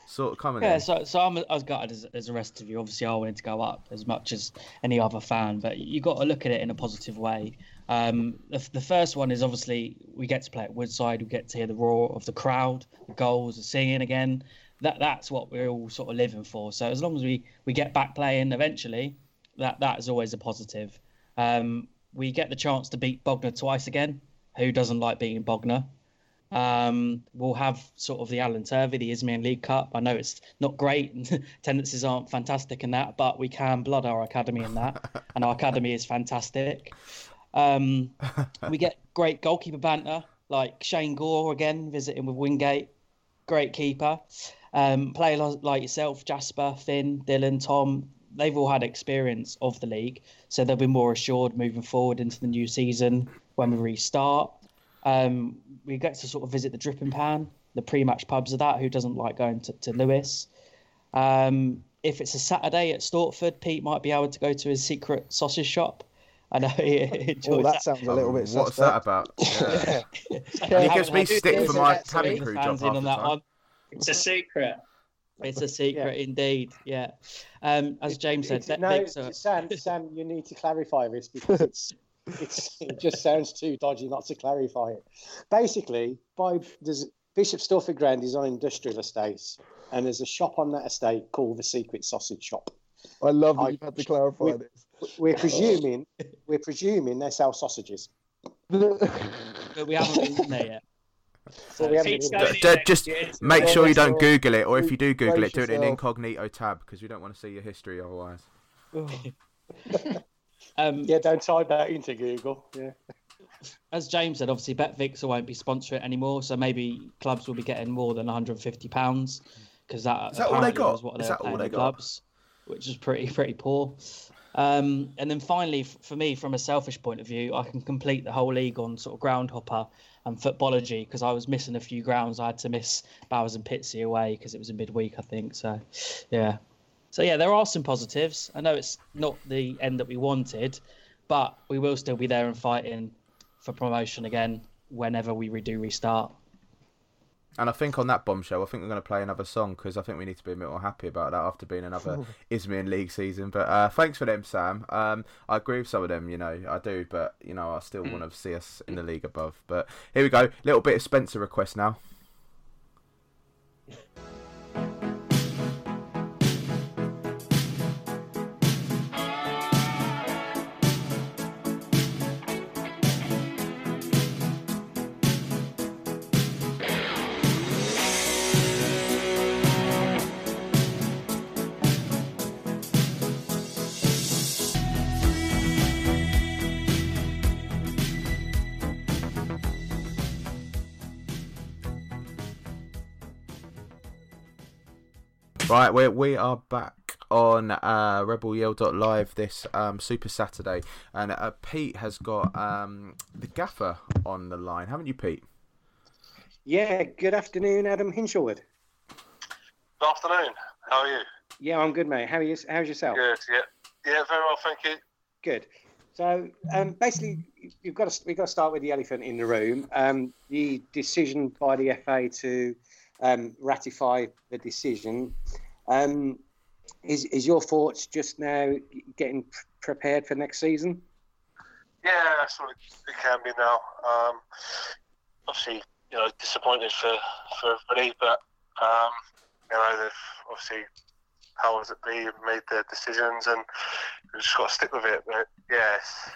sort of coming Yeah, in. so so I'm as gutted as, as the rest of you. Obviously, I wanted to go up as much as any other fan, but you got to look at it in a positive way. Um, the, the first one is obviously we get to play at Woodside, we get to hear the roar of the crowd, the goals, the singing again. That that's what we're all sort of living for. So as long as we we get back playing eventually, that that is always a positive. Um, we get the chance to beat Bognor twice again. Who doesn't like beating Bognor? Um, we'll have sort of the Alan Turvey, the Isthmian League Cup. I know it's not great, and *laughs* tendencies aren't fantastic in that, but we can blood our academy in that, and our academy is fantastic. Um, *laughs* we get great goalkeeper banter, like Shane Gore again visiting with Wingate, great keeper. Um, players like yourself, Jasper, Finn, Dylan, Tom, they've all had experience of the league, so they'll be more assured moving forward into the new season when we restart. Um, we get to sort of visit the Dripping Pan, the pre-match pubs of that. Who doesn't like going to, to Lewes? Um, if it's a Saturday at Stortford, Pete might be able to go to his secret sausage shop. *laughs* I know *laughs* he enjoys Oh, that sounds a little bit What's suspect. that about? *laughs* Yeah. He gives me stick for my cabin crew job fans half in on the that time. one. It's a secret. It's a secret indeed. Yeah. Um, as James said, It's- no, Vic's a- Sam, Sam, you need to clarify this because it's, it's it just sounds too dodgy not to clarify it. Basically, by there's Bishop Stortford Grand is on industrial estates, and there's a shop on that estate called the Secret Sausage Shop. I love that I- you've had to clarify we- this. We're presuming *laughs* we're presuming they sell sausages. but we haven't been there yet. So we haven't Pete's been- going in D- just year. make sure you don't. Google it, or if you do Google it, do it in incognito tab because we don't want to see your history otherwise. *laughs* Um, Yeah, don't type that into Google. Yeah. as James said, obviously BetVix won't be sponsoring it anymore, so maybe clubs will be getting more than 150 pounds because that, Is that all they apparently got? was what Is they were that all paying they the got? clubs, which is pretty pretty poor. Um, and then finally, for me, from a selfish point of view, I can complete the whole league on sort of groundhopper and Futbology because I was missing a few grounds. I had to miss Bowers and Pitsea away because it was a midweek, I think. So, yeah. So yeah, there are some positives. I know it's not the end that we wanted, but we will still be there and fighting for promotion again whenever we redo restart. And I think on that bombshell, I think we're going to play another song because I think we need to be a bit more happy about that after being another Isthmian League season. But uh, thanks for them, Sam. Um, I agree with some of them, you know, I do, but you know, I still want to see us in the league above. But here we go, little bit of Spencer request now. Right, we we are back on uh, RebelYell.live this um, Super Saturday, and uh, Pete has got um, the gaffer on the line, haven't you, Pete? Yeah. Good afternoon, Adam Hinshelwood. Good afternoon. How are you? Yeah, I'm good, mate. How are you? How's yourself? Good. Yeah. Yeah. Very well, thank you. Good. So um, basically, you've got to we've got to start with the elephant in the room. Um, the decision by the FA to um, ratify the decision. Um, is is your thoughts just now getting pr- prepared for next season? Yeah, it, can be now. Um, obviously, you know, disappointed for for everybody, but um, you know, they've obviously powers that be have made their decisions, and we've just got to stick with it. But yes,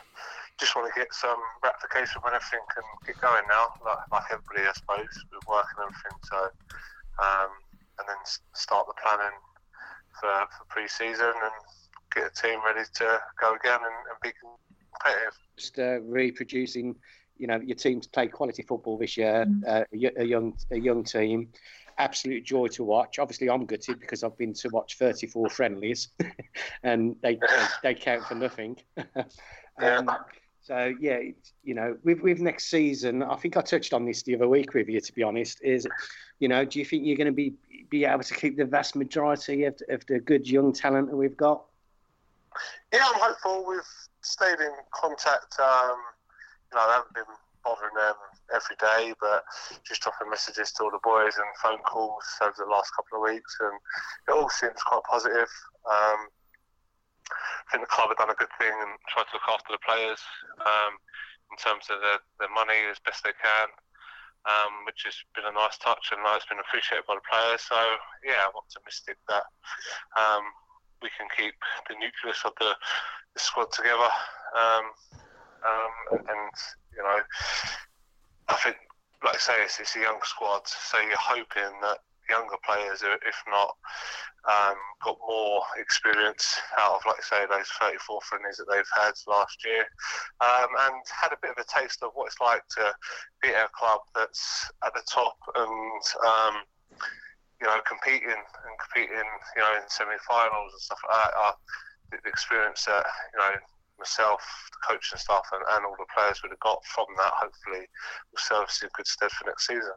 just want to get some ratification when everything can get going now, like, like everybody, I suppose, with work and everything. So, um, and then start the planning for, for pre-season and get the team ready to go again and, and be competitive. Just uh, reproducing, you know, your team's played quality football this year. Uh, a, y- a young a young team, absolute joy to watch. Obviously, I'm gutted because I've been to watch 34 friendlies, *laughs* and they they, they count for nothing. *laughs* um, so yeah, you know, with with next season, I think I touched on this the other week with you. To be honest, is you know, do you think you're going to be be able to keep the vast majority of, of the good young talent that we've got? yeah, I'm hopeful. We've stayed in contact. Um, you know, I haven't been bothering them every day, but just dropping messages to all the boys and phone calls over the last couple of weeks, and it all seems quite positive. Um, I think the club have done a good thing and tried to look after the players um, in terms of their, their money as best they can, um, which has been a nice touch and it's been appreciated by the players. So, yeah, I'm optimistic that um, we can keep the nucleus of the, the squad together. Um, um, and, you know, I think, like I say, it's, it's a young squad, so you're hoping that younger players, if not, um, got more experience out of, like say, those 34 friendlies that they've had last year, um, and had a bit of a taste of what it's like to be at a club that's at the top and. Um, you know, competing and competing, you know, in semi-finals and stuff like that. The experience that you know myself, the coach and staff, and, and all the players would have got from that, hopefully, will serve us in good stead for next season.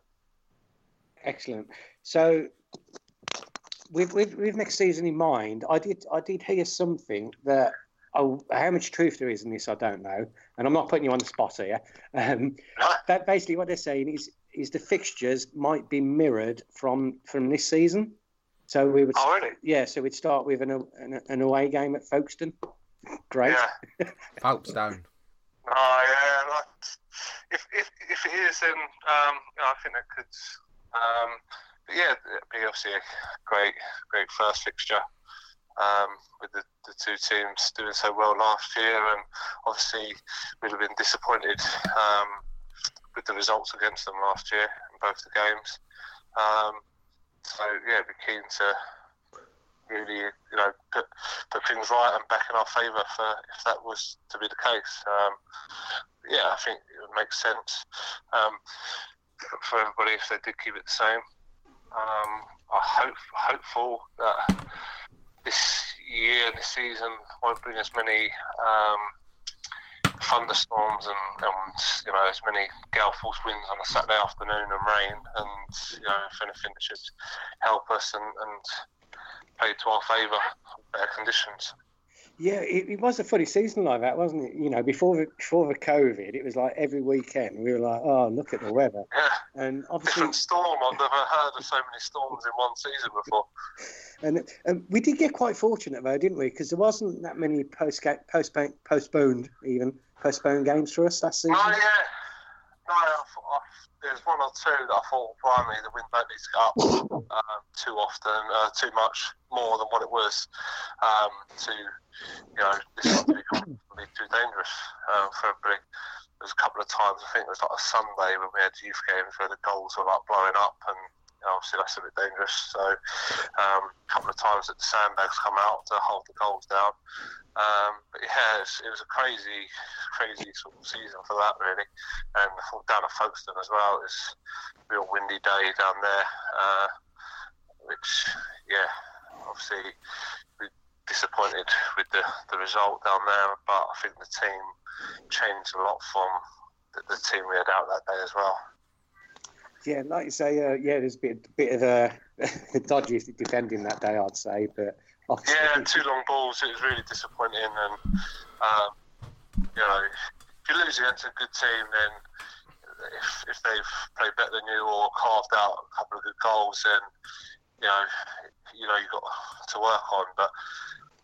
Excellent. So, with, with with next season in mind, I did I did hear something that oh, how much truth there is in this, I don't know, and I'm not putting you on the spot here. Um, that basically what they're saying is is the fixtures might be mirrored from from this season. So we would, oh, really? yeah. So we'd start with an, an, an away game at Folkestone. Great. *laughs* Folkestone. Oh yeah, if, if if it is, then um, you know, I think that could. Um, but yeah, it'd be obviously a great great first fixture um, with the, the two teams doing so well last year, and obviously we'd have been disappointed um, with the results against them last year in both the games. Um, so yeah, be keen to really, you know, put put things right and back in our favour for if that was to be the case. Um, yeah, I think it would make sense um, for- everybody if they did keep it the same. Um, I hope hopeful that this year and this season won't bring as many um, thunderstorms and, and you know as many gale force winds on a Saturday afternoon and rain, and you know if anything it should help us and, and play to our favour, better conditions. Yeah, it, it was a funny season like that, wasn't it? You know, before the, before the COVID, it was like every weekend we were like, oh, look at the weather. *laughs* Yeah. And obviously, Different storm. I've never heard of so many storms in one season before. *laughs* and, and we did get quite fortunate though, didn't we? Because there wasn't that many post postponed, postponed even postponed games for us last oh, season. No, yeah. No, I I, there's one or two that I thought, blimey, the wind don't need to up um, too often, uh, too much more than what it was um, to, you know, this become really too dangerous um, for everybody. There's a couple of times, I think it was like a Sunday when we had youth games where the goals were like blowing up and obviously that's a bit dangerous. So um, a couple of times that the sandbags come out to hold the goals down. Um, but yeah, it was, a crazy, crazy sort of season for that really. And I thought down at Folkestone as well, it was a real windy day down there, uh, which yeah, obviously disappointed with the, the result down there. But I think the team changed a lot from the, the team we had out that day as well. Yeah, like you say, uh, yeah, there's a bit, bit of a *laughs* dodgy defending that day, I'd say. But obviously, Yeah, two long balls. It was really disappointing, and um, you know, if you lose against a good team, then if, if they've played better than you or carved out a couple of good goals, then you know, you know, you've got to work on. But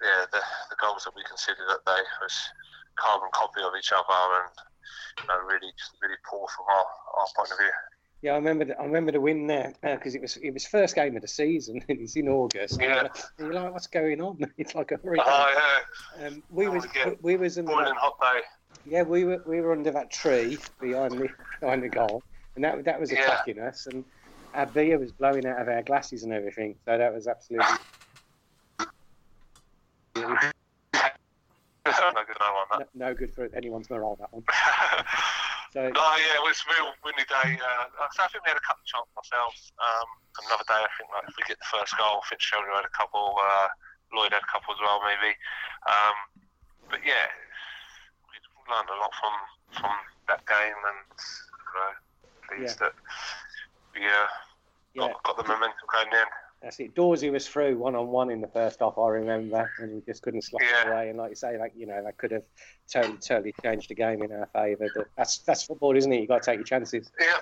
yeah, the, the goals that we conceded that day was carbon copy of each other, and you know, really, really poor from our, our point of view. Yeah, I remember, the, I remember the win there because it was it was first game of the season and *laughs* it's in August. Yeah. And you're like, what's going on? *laughs* It's like a hurricane. Oh yeah. Um, we was get we was under Boiling hot day. yeah we were we were under that tree behind the behind the goal, and that that was Yeah. attacking us, and our beer was blowing out of our glasses and everything. So that was absolutely. *laughs* no good, no one. That. No, no good for anyone's morale that one. So No, yeah, it was a real windy day. Uh, so I think we had a couple of chances ourselves. Um, another day, I think like if we get the first goal, Fitzgerald had a couple, uh, Lloyd had a couple as well, maybe. Um, but yeah, we learned a lot from from that game, and know, pleased that we uh, got, got the momentum going in. That's it. Dawsey was through one on one in the first half, I remember, and we just couldn't slot it away. And like you say, like you know, that could have totally, totally changed the game in our favour. But that's that's football, isn't it? You've got to take your chances. Yeah,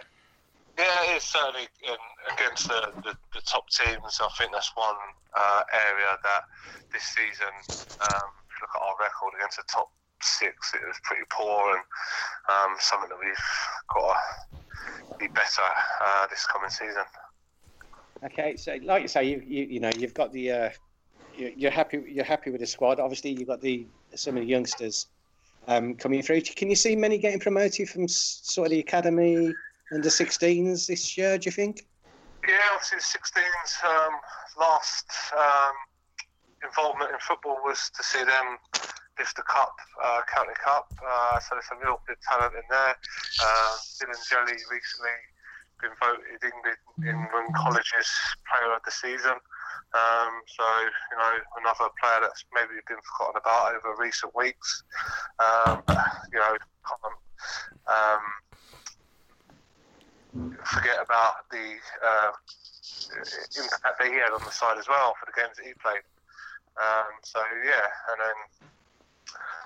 yeah, it is certainly in, against the, the, the top teams. I think that's one uh, area that this season, um, if you look at our record against the top six, it was pretty poor, and um, something that we've got to be better uh, this coming season. Okay, so like you say, you you, you know you've got the uh, you, you're happy you're happy with the squad. Obviously, you've got the some of the youngsters um, coming through. Can you see many getting promoted from sort of the academy under 16s this year? Do you think? Yeah, obviously the 16s um, last um, involvement in football was to see them lift the cup, uh, county cup. Uh, so there's some real good talent in there. Uh, Dylan Jelly recently been voted England, England College's Player of the Season. Um, so you know another player that's maybe been forgotten about over recent weeks. Um, you know, can't, um, forget about the uh, impact that he had on the side as well for the games that he played. Um, so yeah, and then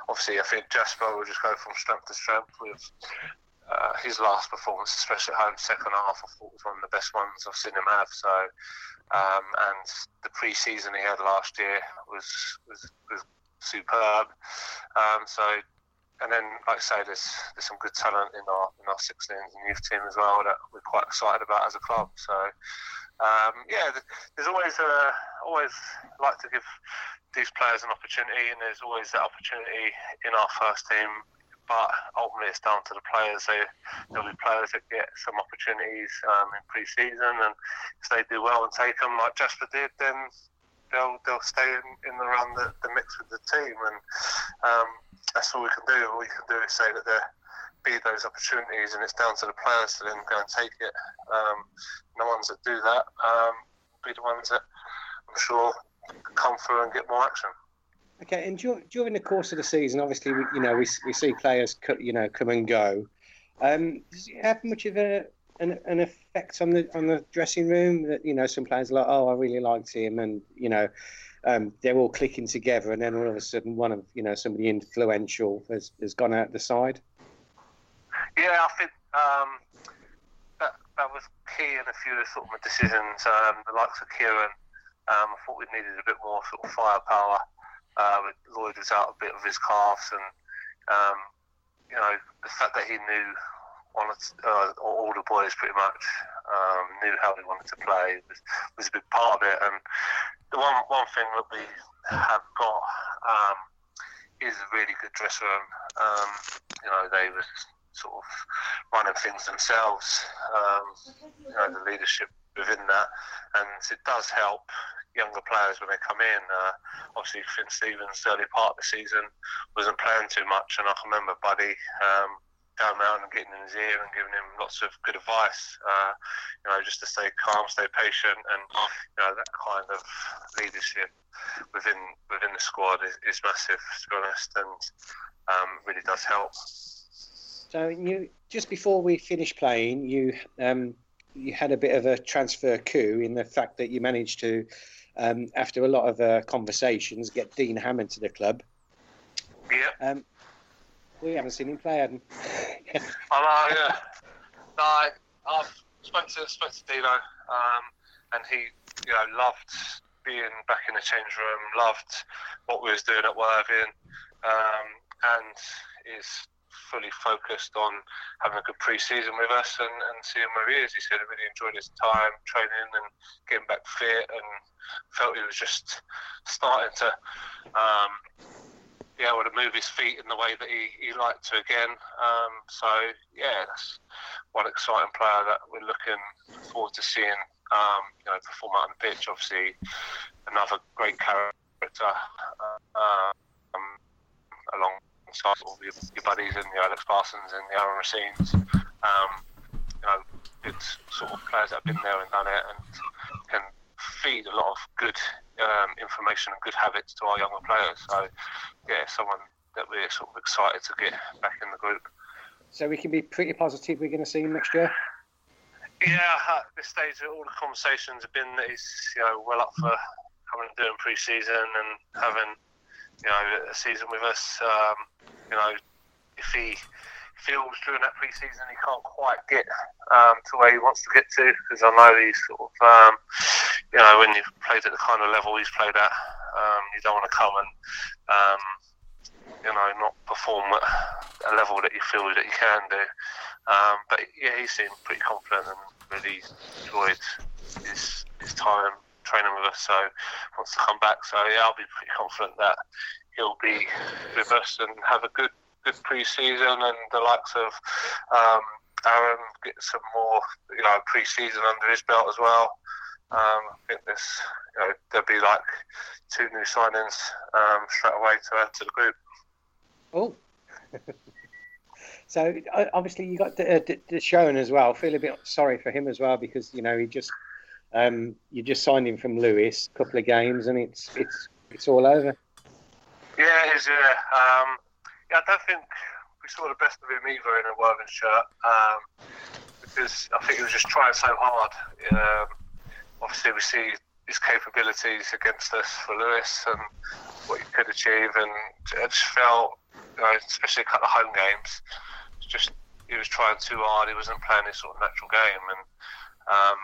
obviously I think Jasper will just go from strength to strength with uh, his last performance, especially at home second half. I thought was one of the best ones I've seen him have. So um, and the pre-season he had last year was was, was superb. Um, so and then, like I say, there's there's some good talent in our in our 16s and youth team as well that we're quite excited about as a club. So um, yeah, there's always uh, always like to give these players an opportunity, and there's always that opportunity in our first team. But ultimately, it's down to the players. They, there'll be players that get some opportunities um, in pre-season, and if they do well and take them like Jasper did, then they'll they'll stay in, in run, the, the mix with the team, and um, that's all we can do. All we can do is say that there be those opportunities, and it's down to the players to then go and take it. Um, the ones that do that um, be the ones that I'm sure come through and get more action. Okay, and dur- during the course of the season, obviously, we, you know, we, we see players, you know, come and go. Um, does it have much of a an, an effect on the on the dressing room? That you know, some players are like, oh, I really liked him, and you know, um, they're all clicking together, and then all of a sudden, one of you know somebody influential has, has gone out the side. Yeah, I think um, that that was key in a few of sort of my decisions. Um, the likes of Kieran, um, I thought we needed a bit more sort of firepower. With Lloyd was out a bit of his calves, and um, you know the fact that he knew one of, uh, all the boys pretty much um, knew how they wanted to play was, was a big part of it. And the one one thing that we have got um, is a really good dressing room. Um, you know, they were sort of running things themselves. Um, you know, the leadership within that, and it does help younger players when they come in. Uh, obviously, Finn Stevens, early part of the season, wasn't playing too much, and I can remember Buddy um, going around and getting in his ear and giving him lots of good advice. Uh, you know, just to stay calm, stay patient, and you know that kind of leadership within within the squad is, is massive, to be honest, and um, really does help. So you just before we finished playing, you um, you had a bit of a transfer coup in the fact that you managed to, um, after a lot of uh, conversations, get Dean Hammond to the club. Yeah. Um, we haven't seen him play, hadn't *laughs* I know, yeah. No, I've spoke to spoke to Dino, um, and he, you know, loved being back in the change room, loved what we was doing at Worthing, um, and is fully focused on having a good pre-season with us and, and seeing where he is. He said he really enjoyed his time training and getting back fit, and felt he was just starting to. Um, be able to move his feet in the way that he, he liked to again. Um, so yeah, that's one exciting player that we're looking forward to seeing. Um, you know, perform out on the pitch. Obviously, another great character uh, um, alongside all your, your buddies and the Alex Parsons and the Aaron Racines. Um, you know, good sort of players that have been there and done it and can feed a lot of good um, information and good habits to our younger players. So, yeah, someone that we're sort of excited to get back in the group. So we can be pretty positive we're going to see him next year. Yeah, at this stage, all the conversations have been that he's you know well up for coming and doing pre-season and having you know a season with us. Um, you know, if he feels during that pre-season he can't quite get um, to where he wants to get to, because I know he's sort of um, you know when you've played at the kind of level he's played at, um, you don't want to come and um, you know not perform at a level that you feel that you can do. Um, but yeah, he seemed pretty confident and really enjoyed his his time training with us. So wants to come back. So yeah, I'll be pretty confident that he'll be with us and have a good good pre-season and the likes of um, Aaron get some more you know pre-season under his belt as well. Um, I think this you know there'll be like two new signings um, straight away to add to the group. Oh. *laughs* so obviously you got the, uh, the, the as well. Feel a bit sorry for him as well because you know he just um, you just signed him from Lewes, a couple of games, and it's it's it's all over. Yeah, is. Yeah, um, yeah. I don't think we saw the best of him either in a Worthing shirt um, because I think he was just trying so hard. Um, obviously, we see his capabilities against us for Lewes and what he could achieve, and I just felt, you know, especially a couple of home games, just he was trying too hard. He wasn't playing his sort of natural game, and um,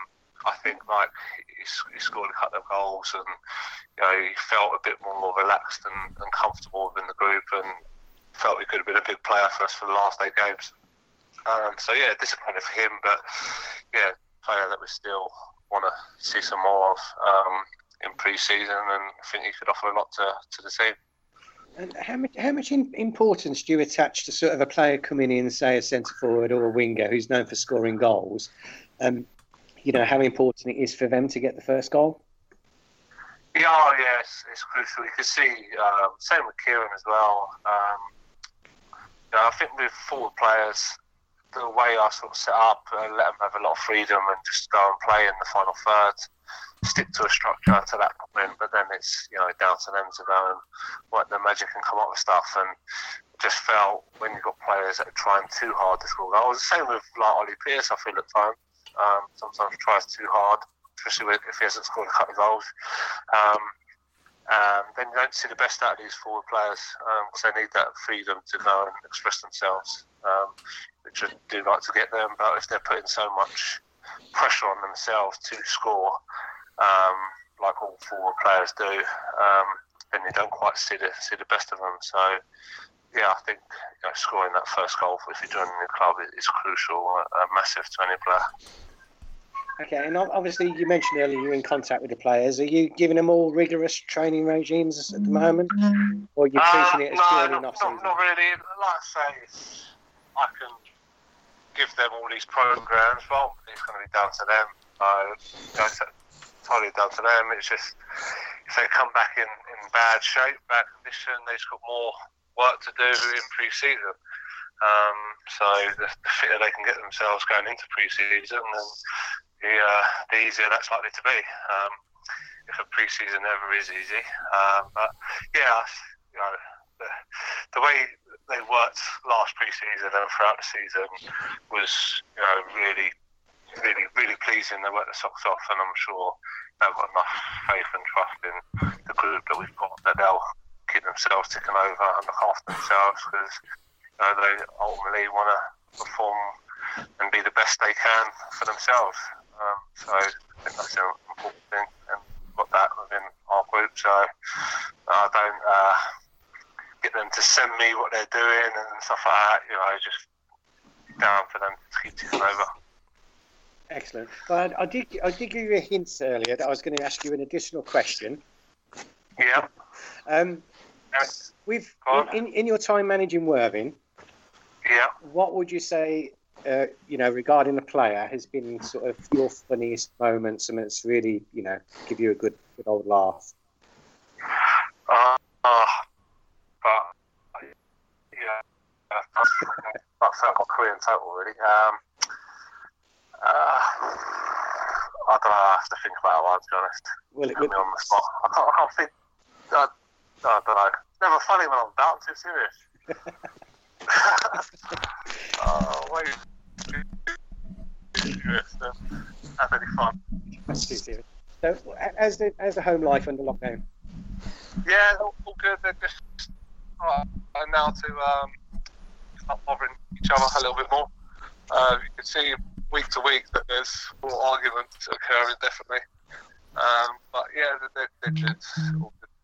I think like he, scored a couple of goals, and you know he felt a bit more relaxed and, and comfortable within the group, and felt he could have been a big player for us for the last eight games. Um, so yeah, disappointed for him, but yeah, player that we still want to see some more of um, in pre-season, and I think he could offer a lot to, to the team. And how much how much importance do you attach to sort of a player coming in, say a centre forward or a winger who's known for scoring goals? Um, you know how important it is for them to get the first goal. Yeah, oh, yeah, it's, crucial. You can see um, same with Kieran as well. Um, you know, I think with forward players, the way I sort of set up, uh, let them have a lot of freedom and just go and play in the final third, stick to a structure to that point. But then it's you know down to them to go and work their magic and come up with stuff. And just felt when you've got players that are trying too hard to score goals. The same with like Ollie Pearce. I feel at times um, sometimes tries too hard, especially if he hasn't scored a couple of goals. Um, um, then you don't see the best out of these forward players because they need that freedom to go and express themselves, um, which I do like to get them. But if they're putting so much pressure on themselves to score, um, like all forward players do, um, then you don't quite see the see the best of them. So yeah, I think you know, scoring that first goal if you're joining the club is crucial, uh, massive to any player. Okay, and obviously you mentioned earlier you're in contact with the players. Are you giving them all rigorous training regimes at the moment, or are you treating it as uh, no, purely not, not, not really. Like I say, it's, I can give them all these programs, but ultimately it's going to be down to them. Uh, it's entirely down to them. It's just if they come back in, in bad shape, bad condition, they've got more work to do in pre-season. Um, so the, the fitter they can get themselves going into pre-season, and the, uh, the easier that's likely to be. Um, if a pre-season ever is easy, um, but yeah, you know, the, the way they worked last pre-season and throughout the season was, you know, really, really, really pleasing. They worked their socks off, and I'm sure they've got enough faith and trust in the group that we've got that they'll keep themselves ticking over and look after themselves because you know, they ultimately want to perform and be the best they can for themselves. Um, so I think that's an important thing, and got that within our group. So I don't uh, get them to send me what they're doing and stuff like that. You know, I just down for them to keep ticking over. Excellent. Well, I did I did give you a hint earlier that I was going to ask you an additional question. Yeah. *laughs* Um, with in, in your time managing Worthing, yeah, what would you say? Uh, you know, regarding the player, has been sort of your funniest moments, and it's really, you know, give you a good, good old laugh. Uh, uh, but yeah, *laughs* that's, that's my career in total, really. Um, uh, I don't know. I have to think about it. To be honest. Well, it Put me on the spot. I can't, I can't think. I, I don't know. It's never funny when I'm about too serious. *laughs* oh wait. have any fun. That's too serious. So, as the as the home life under lockdown? Yeah, all, all good. They're just uh, now to um, start bothering each other a little bit more. Uh, you can see week to week that there's more arguments occurring, definitely. Um, but yeah, they're, they're good.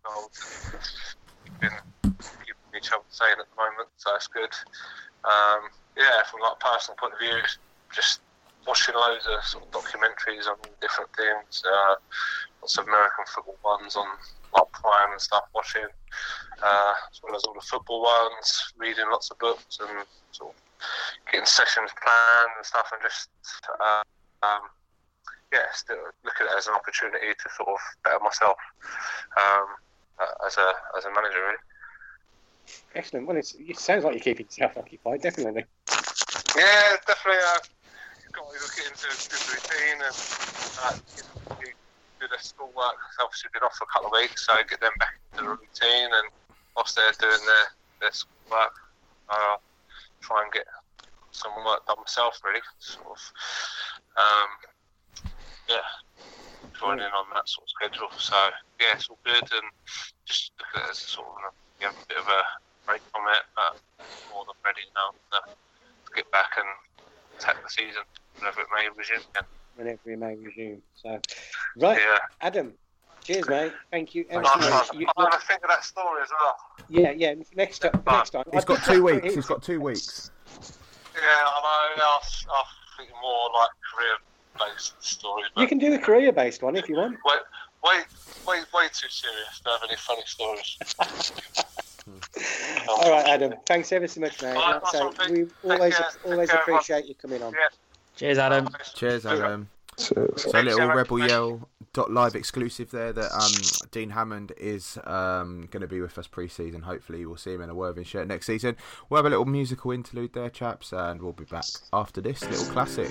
Goals. Keeping, keeping each other sane at the moment, so that's good. Um, yeah, from like a personal point of view, just watching loads of sort of documentaries on different things, uh, lots of American football ones on like Prime and stuff, watching, uh, as well as all the football ones, reading lots of books and sort of getting sessions planned and stuff, and just uh, um, yeah, still look at it as an opportunity to sort of better myself um, uh, as a as a manager, really. Excellent. Well, it's, it sounds like you're keeping yourself occupied, definitely. Yeah, definitely. Uh, got to get into a good routine and uh, do their schoolwork. Obviously, been off for a couple of weeks, so get them back into the routine. And whilst they're doing their, their schoolwork, I'll try and get some work done myself, really. Sort of, um, yeah, join in on that sort of schedule. So, yeah, it's all good. And just look at it as a sort of you have a bit of a break from it, but more than ready now to, to get back and attack the season, whenever it may resume again. Whenever we may resume. So, right, Yeah. Adam. Cheers, mate. Thank you. ever Nice so much. one. You- I'll have a think of that story as well. yeah, yeah. Next time. Next time. He's got two weeks. He's got two weeks. Yeah, I know. I was, I was thinking more like career-based stories. But You can do a career-based one if you want. Way, way, way, way too serious to have any funny stories. *laughs* All right, Adam. Thanks ever so much, mate. All right, Like I say, nice one, we Vic. Always care. Take always care, everyone. appreciate you coming on. Cheers, Adam. Cheers, Adam. So, so- a little Thanks, Rebel Yell dot live exclusive there that um, Dean Hammond is um, going to be with us pre-season. Hopefully, we'll see him in a Worthing shirt next season. We'll have a little musical interlude there, chaps, and we'll be back after this little classic.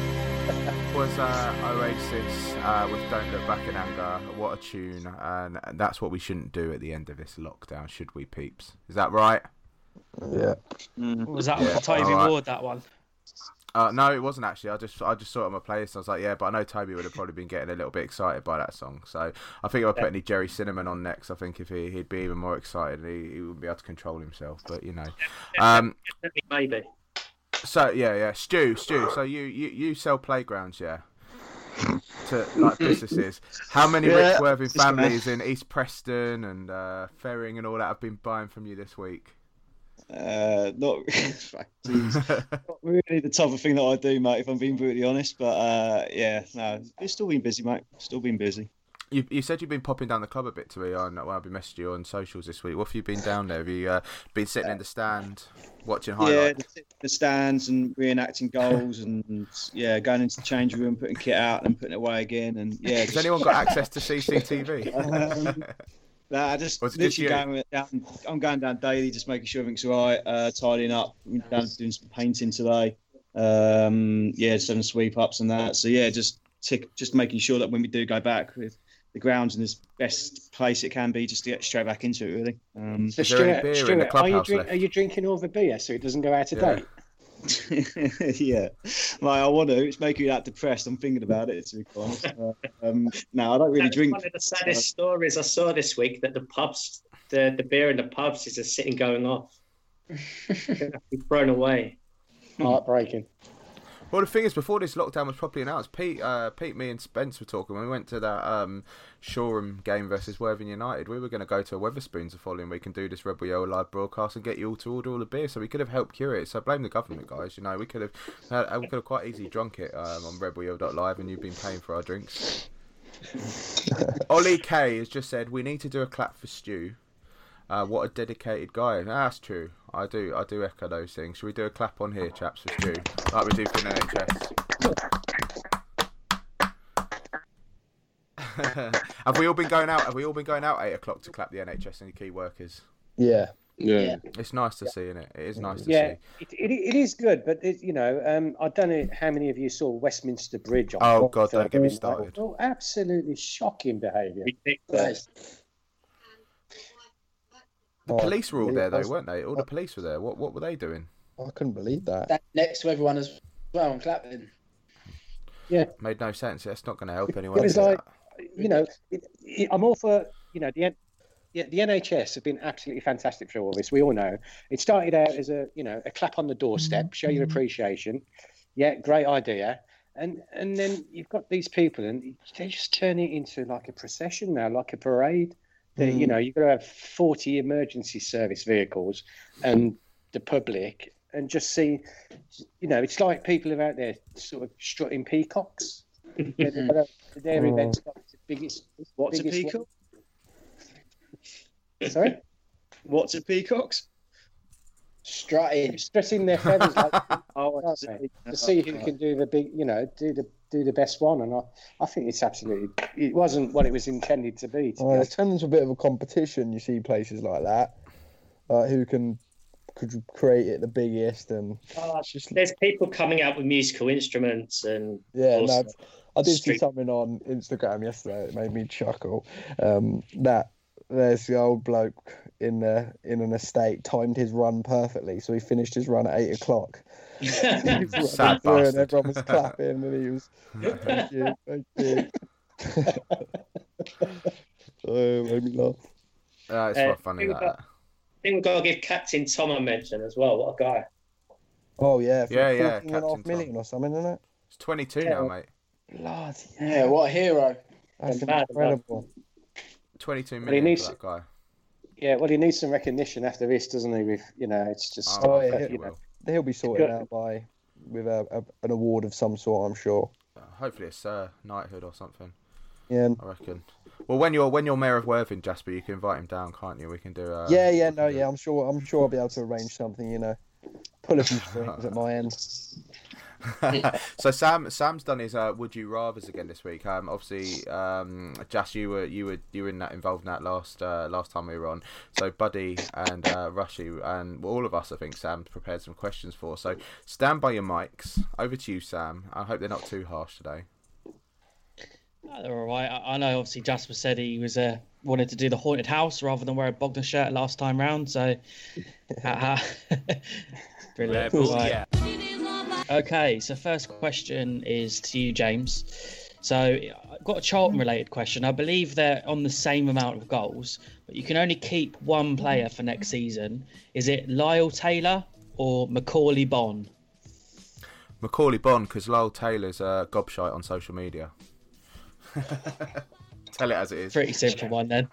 was uh, Oasis uh, with "Don't Look Back in Anger." What a tune, and that's what we shouldn't do at the end of this lockdown, should we, peeps? Is that right? Yeah. Was that Yeah, Toby alright. Ward, that one? Uh, no, it wasn't actually. I just I just saw it on my playlist. I was like, yeah, but I know Toby would have probably been getting a little bit excited by that song. So I think if I put Yeah. any Gerry Cinnamon on next, I think if he he'd be even more excited. He, he wouldn't be able to control himself. But you know, um, Maybe. So yeah, yeah, Stu, Stu. So you you, you sell playgrounds, yeah? To like businesses. How many Yeah, Rich Worthing families in East Preston and uh, Ferring and all that have been buying from you this week? Uh, not, *laughs* not really the type of thing that I do, mate. If I'm being brutally honest, but uh, yeah, no, it's still been busy, mate. Still been busy. You, you said you've been popping down the club a bit to me on. Well, I've been messaging you on socials this week. What have you been down there? Have you uh, been sitting in the stand watching Yeah, highlights? the, the stands and reenacting goals, and yeah, going into the change room, putting kit out and putting it away again, and yeah. Has anyone got access to CCTV? *laughs* Um, Nah, I just just literally going down. I'm going down daily, just making sure everything's all right, uh, tidying up. Down doing some painting today. Um, yeah, just having sweep ups and that. So yeah, just tick, just making sure that when we do go back, with the grounds in this best place it can be, just to get straight back into it. Really. Um, So Stuart, Stuart, are you drink, are you drinking all the beer so it doesn't go out of Yeah. date? *laughs* yeah, like I want to. It's making me that depressed. I'm thinking about it. To be honest, uh, um, *laughs* no, I don't really That's drink. One of the saddest stories I saw this week that the pubs, the, the beer in the pubs is just sitting going off. *laughs* Gonna be thrown away. Heartbreaking. Well, the thing is, before this lockdown was properly announced, Pete, uh, Pete, me, and Spence were talking when we went to that um, Shoreham game versus Worthing United. We were going to go to Wetherspoons the following week and do this Rebel Yell live broadcast and get you all to order all the beer, so we could have helped cure it. So blame the government, guys. You know, we could have, uh, we could have quite easily drunk it um, on RebelYell.live, and you've been paying for our drinks. *laughs* Ollie K has just said we need to do a clap for Stu. Uh, what a dedicated guy. That's true. I do. I do echo those things. Should we do a clap on here, chaps, for Stu, like we do for the NHS? *laughs* have we all been going out? Have we all been going out eight o'clock to clap the NHS and the key workers? Yeah. Yeah. It's nice to see, isn't it? It is nice to Yeah, see. it, it, it is good, but it, you know, um, I don't know how many of you saw Westminster Bridge. On Oh, God, don't get me night. started. Oh, absolutely shocking behaviour. The police were all there though, weren't they? All the police were there. What what were they doing? I couldn't believe that. That next to everyone as well and clapping. Yeah. Made no sense. That's not going to help anyone. It was is like, you know, it, it, I'm all for, you know, the yeah, the NHS have been absolutely fantastic through all this. We all know it started out as a, you know, a clap on the doorstep, show your mm-hmm. appreciation. Yeah, great idea. And and then you've got these people, and they're just turn it into like a procession now, like a parade. They, You Mm. know, you've got to have 40 emergency service vehicles and the public, and just see, you know, it's like people are out there sort of strutting peacocks. They're- they're- Their Mm. *laughs* events got the biggest. What's a biggest peacock? Sorry? What's a peacocks? Strutting. Strutting their feathers like *laughs* Oh, I see. to see who can do the big, you know, do the do the best one. And I, I think it's absolutely. It wasn't what it was intended to be. To be honest. it's turned into a bit of a competition. You see places like that, like who can could create it the biggest and Oh, there's people coming out with musical instruments and Yeah, no, I did see something on Instagram yesterday It made me chuckle. Um, that there's the old bloke in the in an estate timed his run perfectly, so he finished his run at eight o'clock. *laughs* He was running Sad through and bastard. everyone was clapping, and he was, *laughs* "Thank you, thank you." *laughs* oh, made me laugh. Uh, it's Uh, funny think that. about- I think we've got to give Captain Tom a mention as well. What a guy. Oh yeah, for Yeah, yeah, 14 and a half Captain Tom. million or something, isn't it? It's 22 now, mate. Bloody Yeah, what a hero. That's Mad, incredible. 22 But he needs- for that guy. Yeah, well, he needs some recognition after this, doesn't he? With you know, it's just. Oh, I yeah, he you know, will. He'll be sorted Good. out by with a, a, an award of some sort, I'm sure. Uh, hopefully it's uh, knighthood or something. Yeah. I reckon. Well, when you're when you're mayor of Worthing, Jasper, you can invite him down, can't you? We can do. Uh, yeah, yeah, no, yeah. I'm sure. I'm sure I'll be able to arrange something. You know, pull a few strings at my end. *laughs* *laughs* so Sam Sam's done his uh, would you rather's again this week. Um, obviously, um, Jas, you were you were you were in that involved in that last uh, last time we were on. So Buddy and uh, Rushy and all of us, I think Sam prepared some questions for. So stand by your mics. Over to you, Sam. I hope they're not too harsh today. Oh, They're all right. I, I know. Obviously, Jasper said he was uh, wanted to do the haunted house rather than wear a Bogdan shirt last time round. So, *laughs* brilliant. Rebel, Right. yeah. Okay, so first question is to you, James. So I've got a Charlton related question. I believe they're on the same amount of goals, but you can only keep one player for next season. Is it Lyle Taylor or Macauley Bonne? Macauley Bonne, because Lyle Taylor's uh, gobshite on social media. *laughs* Tell it as it is. Pretty simple one then.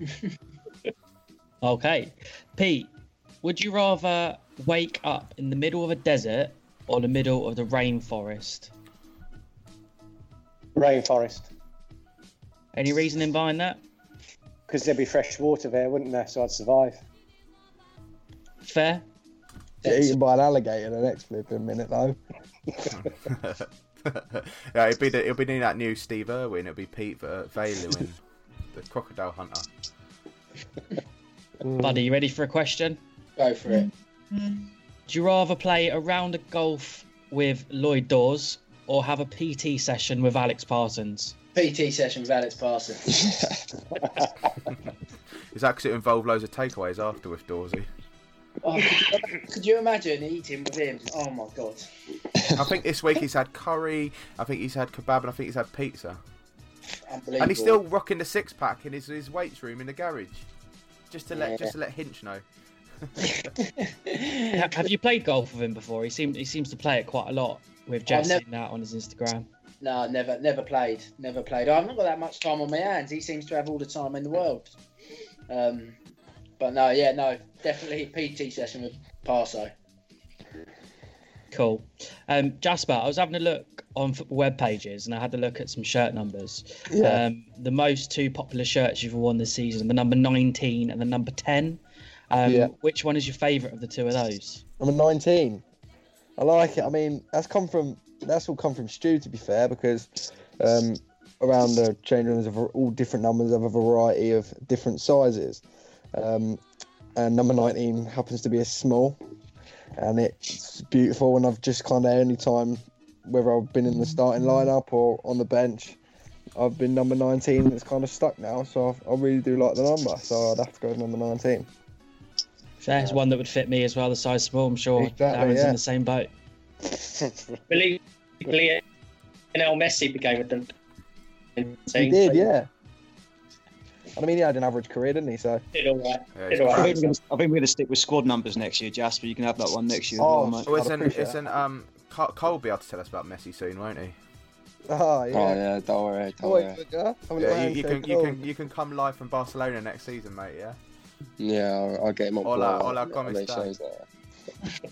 *laughs* okay. Pete, would you rather wake up in the middle of a desert or the middle of the rainforest? Rainforest, Any reasoning behind that? because there'd be fresh water there, wouldn't there? So I'd survive. Fair. Get eaten by an alligator the next flipping minute though. *laughs* yeah, it'll be the, it'll be that new Steve Irwin. It'll be Pete uh, Valewin, the crocodile hunter. Buddy, you ready for a question? Go for it. Do you rather play a round of golf with Lloyd Dawes or have a PT session with Alex Parsons? PT session with Alex Parsons. Is that because it involved loads of takeaways after with Dorsey? oh, could, you, could you imagine eating with him? Oh my god. I think this week he's had curry. I think he's had kebab, and I think he's had pizza. Unbelievable. And he's still rocking the six pack in his, his weights room in the garage, just to let Yeah. just to let Hinsh know. Ha- have you played golf with him before? He seems he seems to play it quite a lot with Jesse nev- and that on his Instagram. No, never, never played, never played. I've not got that much time on my hands. He seems to have all the time in the world. Um, but no, yeah, no, definitely PT session with Parso. Cool. Um, Jasper, I was having a look on football web pages and I had a look at some shirt numbers. Yeah. Um, the most two popular shirts you've worn this season, the number 19 and the number 10. Um, Yeah. Which one is your favourite of the two of those? I'm 19. I like it. I mean, that's come from that's all come from Stu to be fair, because um, around the change rooms of all different numbers of a variety of different sizes. Um, and number 19 happens to be a small, and it's beautiful. And I've just kind of any time, whether I've been in the starting lineup or on the bench, I've been number 19. It's kind of stuck now, so I, I really do like the number. So I'd have to go with number 19. There's one that would fit me as well, the size small. I'm sure Exactly, Darren's yeah. in the same boat. *laughs* Believe, Lionel Messi became a dun- He did, yeah. And I mean, he had an average career, didn't he? So Did all right. Yeah, Did he's all I think, we're gonna, I think we're going to stick with squad numbers next year, Jasper. You can have that one next year. Oh, well, mate. Well, it's I'd an, appreciate it's that. an, um, Cole Cole will be able to tell us about Messi soon, won't he? Oh yeah. Oh yeah, don't worry, don't Wait, worry. Bugger. Have a little Yeah, you, you can you can you can come live from Barcelona next season, mate. Yeah. Yeah, I'll, I'll get him on Hola, board. hola, I'll ¿cómo estás? he's there.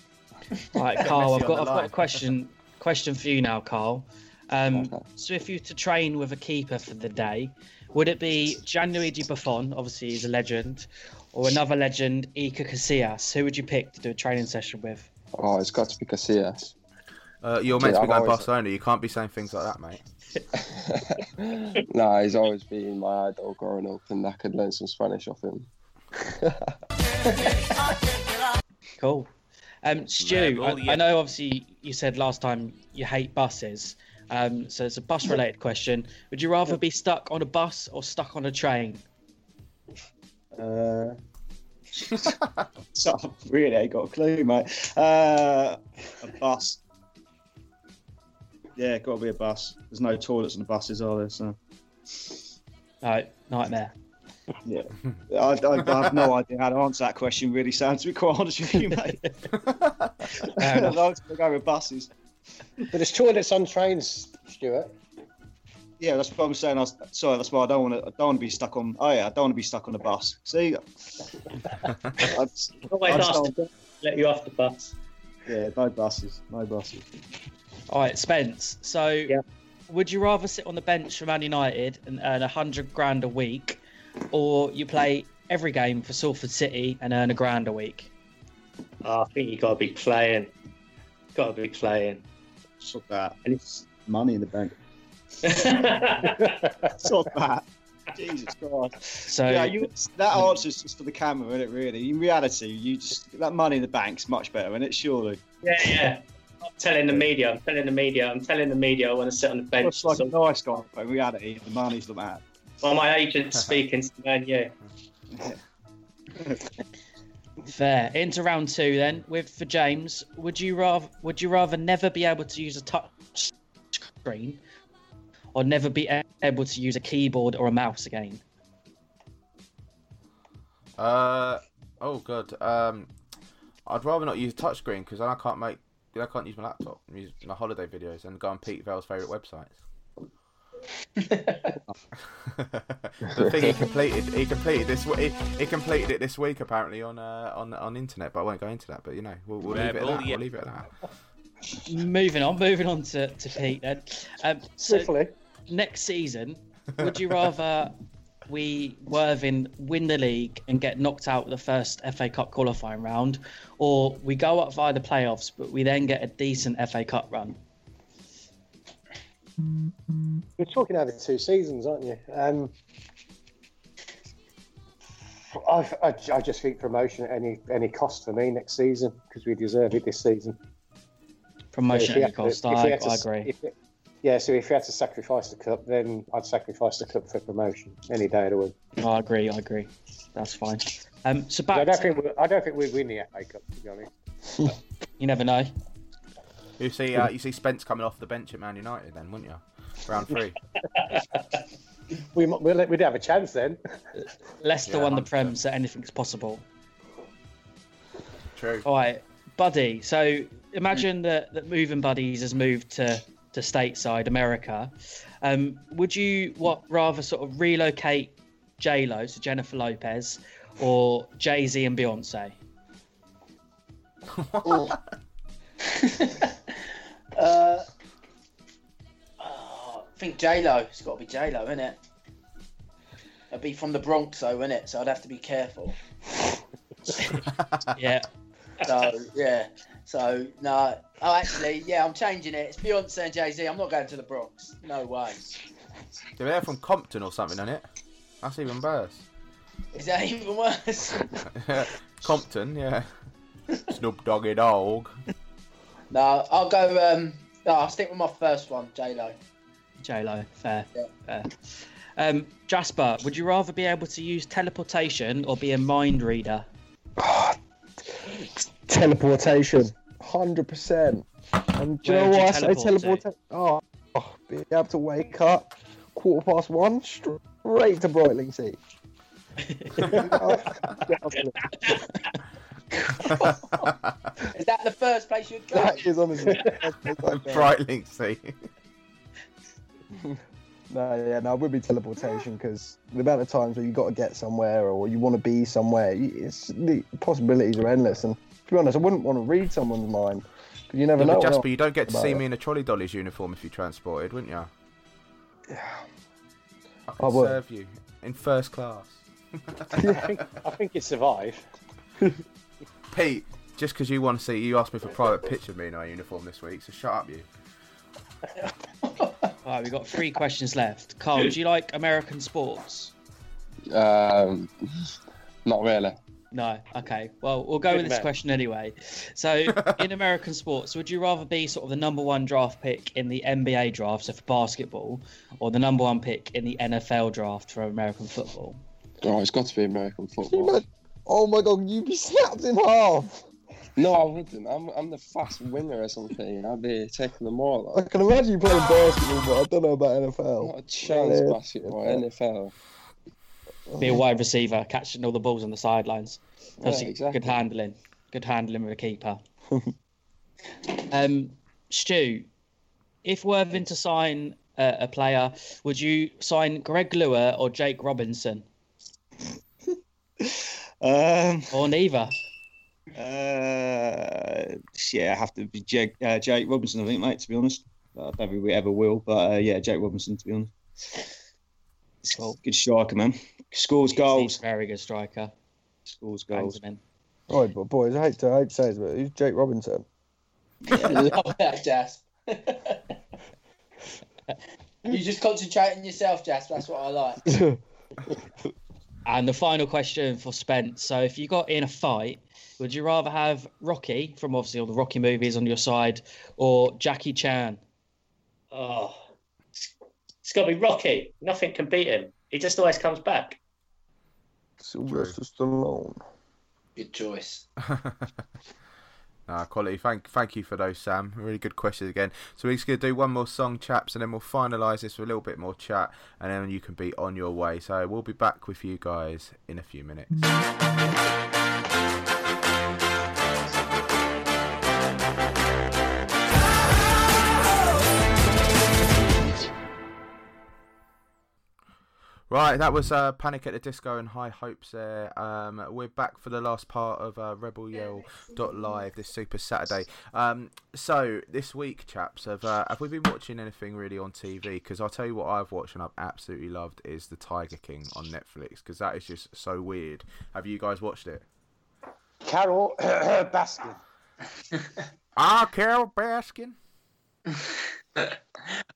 *laughs* All right, Carl, I've got, I've got a question question for you now, Carl. Um, Okay. so if you were to train with a keeper for the day, would it be Gianluigi Buffon, obviously he's a legend, or another legend, Iker Casillas? Who would you pick to do a training session with? Oh, it's got to be Casillas. Uh, you're Dude, meant to be I've going always- Barcelona. You can't be saying things like that, mate. *laughs* nah, he's always been my idol growing up, and I could learn some Spanish off him. *laughs* Cool. Um, Stu, Level, I, yeah. I know obviously you said last time you hate buses. Um, so it's a bus related question. Would you rather be stuck on a bus or stuck on a train? Uh, *laughs* so, really, I got a clue, mate. Uh, a bus. Yeah, got to be a bus. There's no toilets on the buses, are there? So, No, nightmare. Yeah. I, I, I have no idea how to answer that question, really, Sam, to be quite honest with you, mate. *laughs* Fair *laughs* enough. I'm going to go with buses. But there's toilets on trains, Stuart. Yeah, that's what I'm saying. I was, sorry, that's why I don't want to. I don't want to be stuck on. Oh yeah, I don't want to be stuck on a bus. See, *laughs* I just, Always I just ask don't- to let you off the bus. yeah, no buses, no buses. All right, Spence. So, Yeah. would you rather sit on the bench for Man United and earn a hundred grand a week, or you play every game for Salford City and earn a grand a week? Oh, I think you got to be playing. Got to be playing. Stop that. And it's Money in the bank. *laughs* Stop that. Jesus Christ. So, yeah, you, that answer's just for the camera, isn't it? Really. In reality, you just that money in the bank's much better, isn't it? Surely. yeah, yeah. I'm telling the media. I'm telling the media. I'm telling the media. I want to sit on the bench. Looks like So- a nice guy, but in reality, the money's the man. Well, my agent's *laughs* speaking to Man U. fair. Into round two then. With for James, would you rather would you rather never be able to use a touch screen, or never be able to use a keyboard or a mouse again? Uh oh, good. Um, I'd rather not use a touchscreen because then I can't make. I can't use my laptop and use my holiday videos and go on Pete Vale's favourite websites. *laughs* the thing he completed, he completed this. He, he completed it this week apparently on uh, on on internet, but I won't go into that. But you know, we'll, we'll leave it at that. yeah. We'll leave it at that. moving on, moving on to, to Pete then. Um, so Swiftly. next season, *laughs* would you rather we Worthing win the league and get knocked out of the first FA Cup qualifying round, or we go up via the playoffs but we then get a decent FA Cup run? You're talking over two seasons, aren't you? Um, I, I, I just think promotion at any any cost for me next season because we deserve it this season. Promotion at any cost. we I, to- I agree. if it- yeah, so if you had to sacrifice the cup, then I'd sacrifice the cup for promotion any day of the week. I agree. I agree. That's fine. Um, so I don't to- think we, I don't think we'd win the FA Cup to be honest. *laughs* you never know. You see, uh, you see Spence coming off the bench at Man United, then, wouldn't you? Round three. *laughs* We might- we'll, we'd have a chance then. Leicester Yeah, won the Prem, so anything's possible. True. All right, Buddy. So imagine that that moving buddies has moved to to stateside America. Um, would you what rather sort of relocate J Lo, so Jennifer Lopez, or Jay Z and Beyonce? *laughs* *laughs* Uh, oh, I think J Lo. It's got to be J Lo, isn't it? It'd be from the Bronx, though, isn't it? So I'd have to be careful. *laughs* yeah. So yeah. So no. Oh, actually, yeah, I'm changing it. It's Beyonce and Jay Z. I'm not going to the Bronx. No way. They're from Compton or something, isn't it? That's even worse. Is that even worse? *laughs* Compton, yeah. *laughs* Snoop Doggy Dogg. No, I'll go. Um, no, I'll stick with my first one, J Lo. J Lo, fair, fair. Um, Jasper, would you rather be able to use teleportation or be a mind reader? *sighs* Teleportation, hundred percent. And do you know would you why I say teleport teleportation? Oh, oh, be able to wake up quarter past one, straight to Brightlingsea. *laughs* *laughs* *laughs* Is that the first place you'd go? that is honestly. Brightling *laughs* *laughs* See. No, yeah, no, it would be teleportation because the amount of times where you got to get somewhere or you want to be somewhere, it's the possibilities are endless. And to be honest, I wouldn't want to read someone's mind because you never Yeah, know. but Jasper, you don't get to see it. me in a Trolley dolly's uniform if you transported, wouldn't you? *sighs* I I could would. serve you in first class. I think, I think you'd survive. Pete, just because you want to see, you asked me for a private picture of me in our uniform this week, so shut up, you. *laughs* All right, we've got three questions left. Carl, do you like American sports? Um, not really. No. Okay. Well, we'll go Good with this man. question anyway. So, in *laughs* American sports, would you rather be sort of the number one draft pick in the NBA draft, so for basketball, or the number one pick in the NFL draft for American football? Oh, it's got to be American football. Oh my god, you'd be snapped in half. No, I wouldn't. I'm, I'm the fast winner or something. I'd be taking them all. I can imagine you playing basketball, but I don't know about NFL. Not a chance, Yeah. basketball, NFL. Be a wide receiver, catching all the balls on the sidelines. Yeah, exactly. good handling. Good handling with a keeper. *laughs* um, Stu, if Worthing to sign a, a player, would you sign Greg Luer or Jake Robinson? *laughs* Um, or neither? Uh, yeah, I have to be Jake, uh, Jake Robinson, I think, mate. To be honest, I don't think we ever will, but uh, yeah, Jake Robinson. To be honest, good striker, man. Scores goals. Very good striker. Scores goals. them in. Right, but boys, I hate to, I hate to say this, but who's Jake Robinson? *laughs* Love that, Jas. *laughs* you just concentrate on yourself, Jas. That's what I like. *laughs* And the final question for Spence. So, if you got in a fight, would you rather have Rocky from obviously all the Rocky movies on your side, or Jackie Chan? Oh, it's got to be Rocky. Nothing can beat him. He just always comes back. Sylvester Stallone. Good choice. *laughs* Ah, quality. Thank, thank you for those, Sam. Really good questions again. So we're just gonna do one more song, chaps, and then we'll finalise this with a little bit more chat, and then you can be on your way. So we'll be back with you guys in a few minutes. Right, that was uh, Panic at the Disco and High Hopes there. Um, we're back for the last part of uh, Rebel Yell Live this Super Saturday. Um, so this week, chaps, have uh, have we been watching anything really on TV? Because I'll tell you what I've watched and I've absolutely loved is the Tiger King on Netflix because that is just so weird. Have you guys watched it? Carol *clears throat* Baskin. Ah, Carole Baskin. *laughs*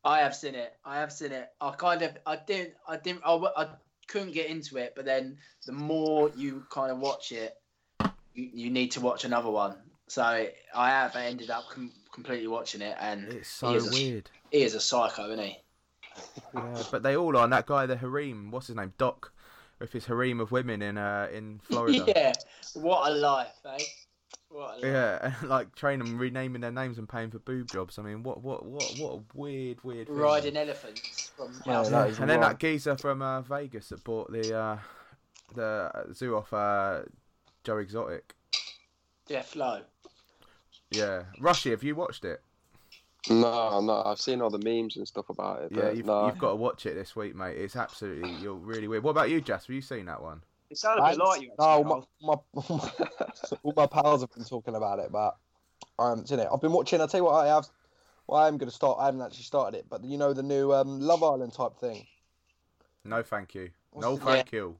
I have seen it. I have seen it. I kind of, I didn't, I didn't, I couldn't get into it. But then the more you kind of watch it, you, you need to watch another one. So I have ended up com- completely watching it, and It's so he is a, weird. He is a psycho, isn't he? Yeah, but they all are. And that guy, the harem, what's his name, Doc, with his harem of women in uh, in Florida. *laughs* yeah. What a life, eh? What. Yeah, *laughs* and like train them, renaming their names and paying for boob jobs. I mean, what, what, what, what a weird, weird. Thing. Riding elephants from Yeah, house. Yeah, and then right. that geezer from uh, Vegas that bought the uh, the zoo off uh, Joe Exotic. Jeff Lowe. Yeah, Rushy, have you watched it? No, no, I've seen all the memes and stuff about it. Yeah, you've, no. you've got to watch it this week, mate. It's absolutely you're really weird. What about you, Jess? Have you seen that one? It sounded a bit like you. No, actually, my, *laughs* my, all my pals have been talking about it, but I haven't seen it. I've been watching. I'll tell you what I have. Well, I am going to start. I haven't actually started it, but you know the new um, Love Island type thing. No, thank you. What's no, the- thank you.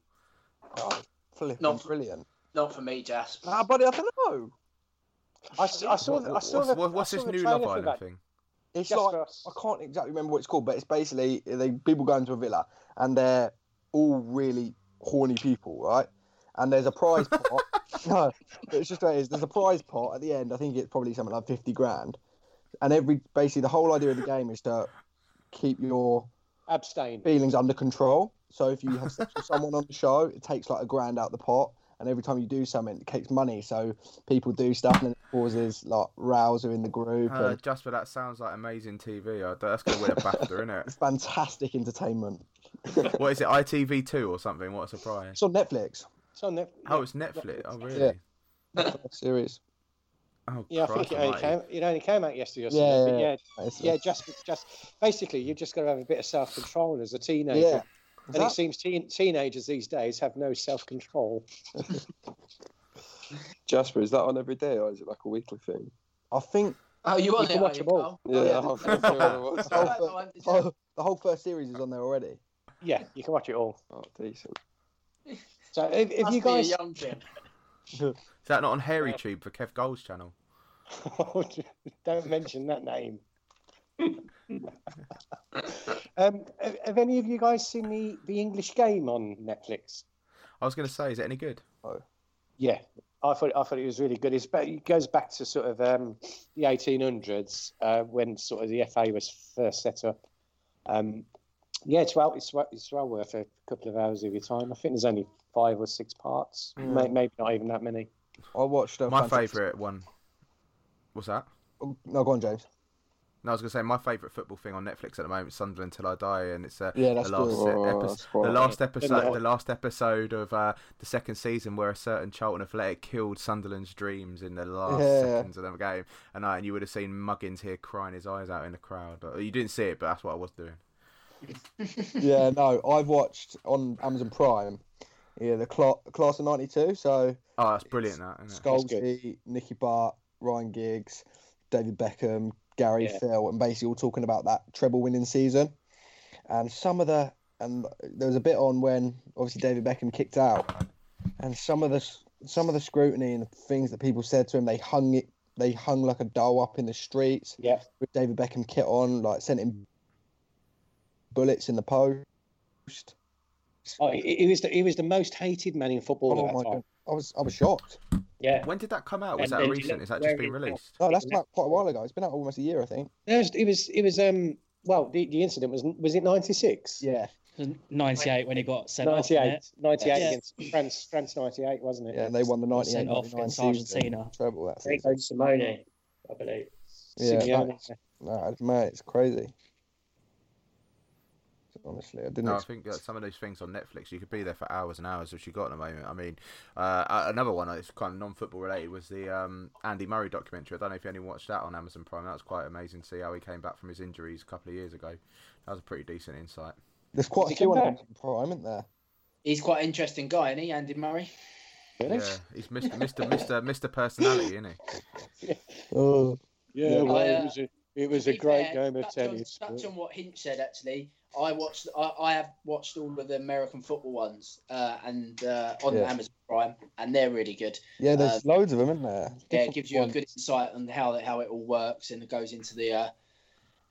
Oh, flipping Not- brilliant. Not for me, Jas. Nah, buddy, I don't know. I, s- I saw, What- the, I saw what's the, what- what's I this saw the new Love Island that. thing? It's Just like us. I can't exactly remember what it's called, but it's basically they people go into a villa and they're all really horny people, right? And there's a prize pot. *laughs* no, but it's just what it is. There's a prize pot at the end. I think it's probably something like fifty grand. And every basically the whole idea of the game is to keep your abstain feelings under control. So if you have sex with someone on the show, it takes like a grand out the pot. And every time you do something, it takes money. So people do stuff and it causes like rows in the group. Uh, and Jasper, that sounds like amazing TV. That's going to win a BAFTA, *laughs* isn't it? it's fantastic entertainment. *laughs* What is it, ITV2 or something? What a surprise. It's on Netflix. It's on Netflix. Oh, it's Netflix. Oh, really? Yeah. Series. Oh, Yeah, I think it only came. It only came out yesterday. Or Yeah, something, yeah, but yeah. yeah, yeah. Just, just basically, you've just got to have a bit of self control as a teenager. Yeah. And that- it seems teen, teenagers these days have no self control. *laughs* Jasper, is that on every day or is it like a weekly thing? I think. Oh, you on You can it? watch are you, them all. Carl? Yeah, yeah. I've I've never watched The whole, that. fir- the whole- the whole first series is on there already. Yeah, you can watch it all. Oh, decent. So if, if you guys, young Jim. *laughs* Is that not on Hairy Tube for Kev Gold's channel? *laughs* don't mention that name. *laughs* um, have, have any of you guys seen the, the English game on Netflix? I was going to say, is it any good? Yeah, I thought I thought it was really good. It's, ba- it goes back to sort of um, the 1800s uh, when sort of the FA was first set up. Um, yeah, it's well it's, well- it's well worth a couple of hours of your time. I think there's only five or six parts, Mm. May, maybe not even that many. I watched. Uh, My favourite one. What's that? Oh, No, go on, James. No, I was going to say my favourite football thing on Netflix at the moment is Sunderland Till I Die, and it's uh, Yeah, the last good. e- Oh, epi- that's quite the last episode, the last episode of uh, the second season where a certain Charlton Athletic killed Sunderland's dreams in the last Yeah. seconds of the game, and uh, and you would have seen Muggins here crying his eyes out in the crowd. But you didn't see it, but that's what I was doing. Yeah, no, I've watched on Amazon Prime. Yeah, the cla- class of '92. So Oh, that's brilliant, that isn't it? Scholesy, Nicky Butt, Ryan Giggs, David Beckham, Gary Yeah. Phil, and basically all talking about that treble winning season. And some of the and there was a bit on when obviously David Beckham kicked out, and some of the some of the scrutiny and the things that people said to him, they hung it, they hung like a doll up in the streets Yeah, with David Beckham kit on, like sent him bullets in the post. oh, he, he was the, he was the most hated man in football Oh at my time. god, I was I was shocked. Yeah, When did that come out? Was And that recent? Is that just been released? Oh, that's come out quite a while ago. It's been out almost a year, I think. it was it was, it was um well the, the incident was was it 96 Yeah, 98 when he got sent off. 98 98 Yeah. against France France 98 wasn't it yeah, and they won the 98 sent off against season. Argentina. Treble that Rico season. Simone, I believe. Yeah, Simeone. no, mate, it's crazy. Honestly, I didn't. No, I think that some of those things on Netflix, you could be there for hours and hours, which you got at the moment. I mean, uh, another one that's kind of non-football related was the um, Andy Murray documentary. I don't know if you anyone watched that on Amazon Prime. That was quite amazing to see how he came back from his injuries a couple of years ago. That was a pretty decent insight. There's quite a Is he few on? Amazon Prime, isn't there? He's quite an interesting guy, isn't he, Andy Murray? Really? Yeah, he's Mr. Mr. Mr. Mr. Personality, isn't he? *laughs* Oh, Yeah, well, I, uh, it was a, it was a great fair, game of tennis. On, touch but- on what Hinsh said, actually, I watched. I, I have watched all of the American football ones, uh, and uh, on Yeah. Amazon Prime, and they're really good. yeah. There's Uh, loads of them, isn't there? Yeah, it gives you a good insight on how how it all works, and it goes into the uh,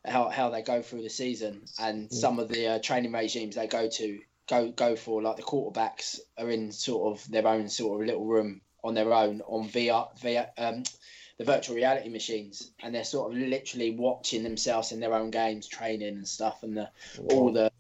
how how they go through the season, and some of the uh, training regimes they go to go go for. Like the quarterbacks are in sort of their own sort of little room on their own on VR, VR um, the virtual reality machines, and they're sort of literally watching themselves in their own games, training and stuff, and the all the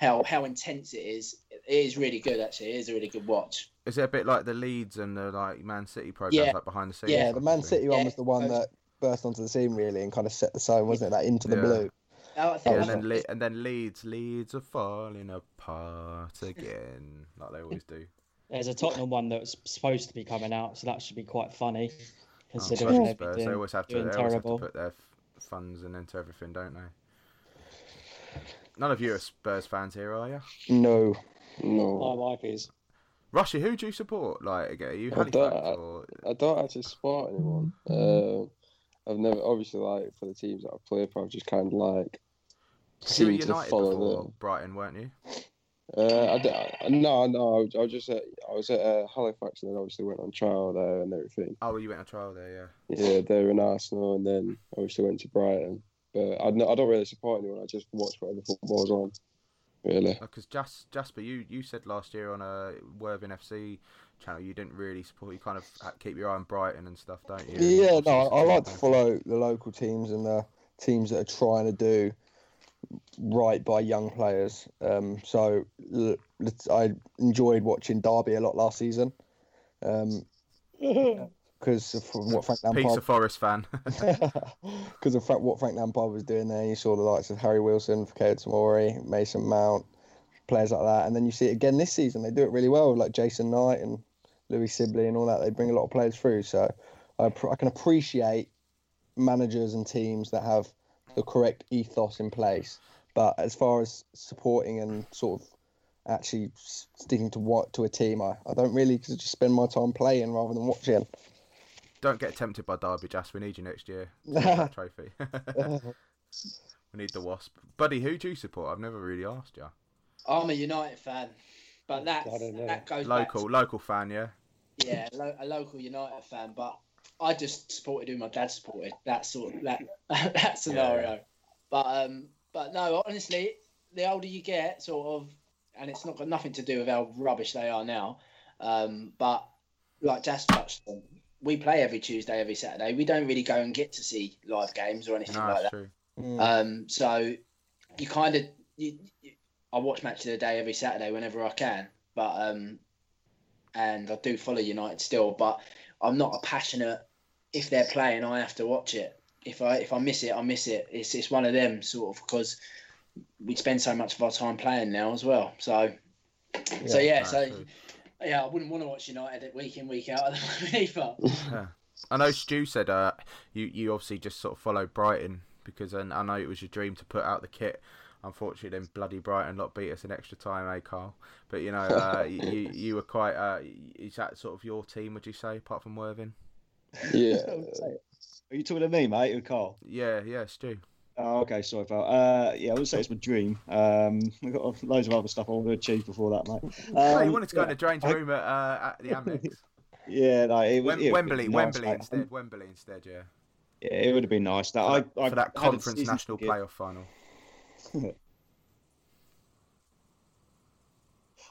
how how intense it is. It is really good, actually. It is a really good watch. Is it a bit like the Leeds and the like Man City programs, Yeah. like behind the scenes? Yeah, the Man? City one Yeah. was the one that burst onto the scene really and kind of set the tone, wasn't it? That into the Yeah. blue. Oh, I Yeah, think and then Le- and then Leeds, Leeds are falling apart again, like they always do. There's a Tottenham one that's supposed to be coming out, so that should be quite funny. Oh, Considering bloody they've Spurs, doing, they always have to, they always have to put their f- funds and into everything, don't they? None of you are Spurs fans here, are you? No. No. My wife is. Rushy, who do you support? Like, are you I don't, or? I, I don't actually support anyone. Uh, I've never, obviously, like for the teams that I've played for, I've just kind of like You were seemed to United follow before them. Brighton, weren't you? Uh, I, d- I- no, no, I was, I was just at, I was at uh, Halifax and then obviously went on trial there and everything. Oh, well, you went on trial there, yeah. Yeah, they were in Arsenal and then obviously went to Brighton. But I, I don't really support anyone. I just watch whatever football's on. Really. Because Jas- Jasper, you, you said last year on a Worthing FC channel you didn't really support. You kind of keep your eye on Brighton and stuff, don't you? Yeah, no, I, I like to follow the local teams and the teams that are trying to do right by young players. Um, so I enjoyed watching Derby a lot last season. Um, *laughs* because of what Frank Lampard Peter Forest fan. *laughs* because of Frank, what Frank Lampard was doing there. You saw the likes of Harry Wilson, Fikayo Tomori, Mason Mount, players like that, and then you see it again this season. They do it really well, like Jason Knight and Louis Sibley and all that. They bring a lot of players through, so I, pr- I can appreciate managers and teams that have the correct ethos in place. But as far as supporting and sort of actually sticking to what to a team, I, I don't really 'cause I just spend my time playing rather than watching. Don't get tempted by Derby, Jas. We need you next year. *laughs* to win that trophy. *laughs* we need the Wasp. Buddy, who do you support? I've never really asked you. I'm a United fan, but oh, that I don't know. that goes back Local, local fan, yeah. yeah, lo- a local United fan. But I just supported who my dad supported. That sort of that *laughs* that scenario. But um, but no, honestly, the older you get, sort of, and it's not got nothing to do with how rubbish they are now. Um, but like Jas touched on, we play every Tuesday, every Saturday. We don't really go and get to see live games or anything No, like it's that. true. Um, so you kind of, you, you, I watch match of the day every Saturday whenever I can, but um, and I do follow United still, but I'm not a passionate. If they're playing, I have to watch it. If I if I miss it, I miss it. It's it's one of them sort of because we spend so much of our time playing now as well. So so Yeah, yeah, so true. yeah, I wouldn't want to watch United week in week out at the *laughs* moment. Yeah. I know Stu said uh, you you obviously just sort of followed Brighton because and I know it was your dream to put out the kit. Unfortunately, then bloody Brighton lot beat us in extra time, eh, Carl? But you know, uh, *laughs* you you- you were quite. Uh, is that sort of your team? Would you say, apart from Worthing? Yeah. *laughs* Are you talking to me, mate, or Carl? Yeah, yeah, Stu. Oh, okay, sorry, pal. Uh, yeah, I would say it's my dream. Um, I've got loads of other stuff I want to achieve before that, mate. *laughs* no, Um, you wanted to go in yeah, the change I- room at, uh, at the *laughs* Amex. Yeah, no, it, would- Wem- it Wembley, nice, Wembley mate. instead. Wembley instead, yeah. Yeah, it would have been nice. That I, For that had a conference national ticket. playoff final.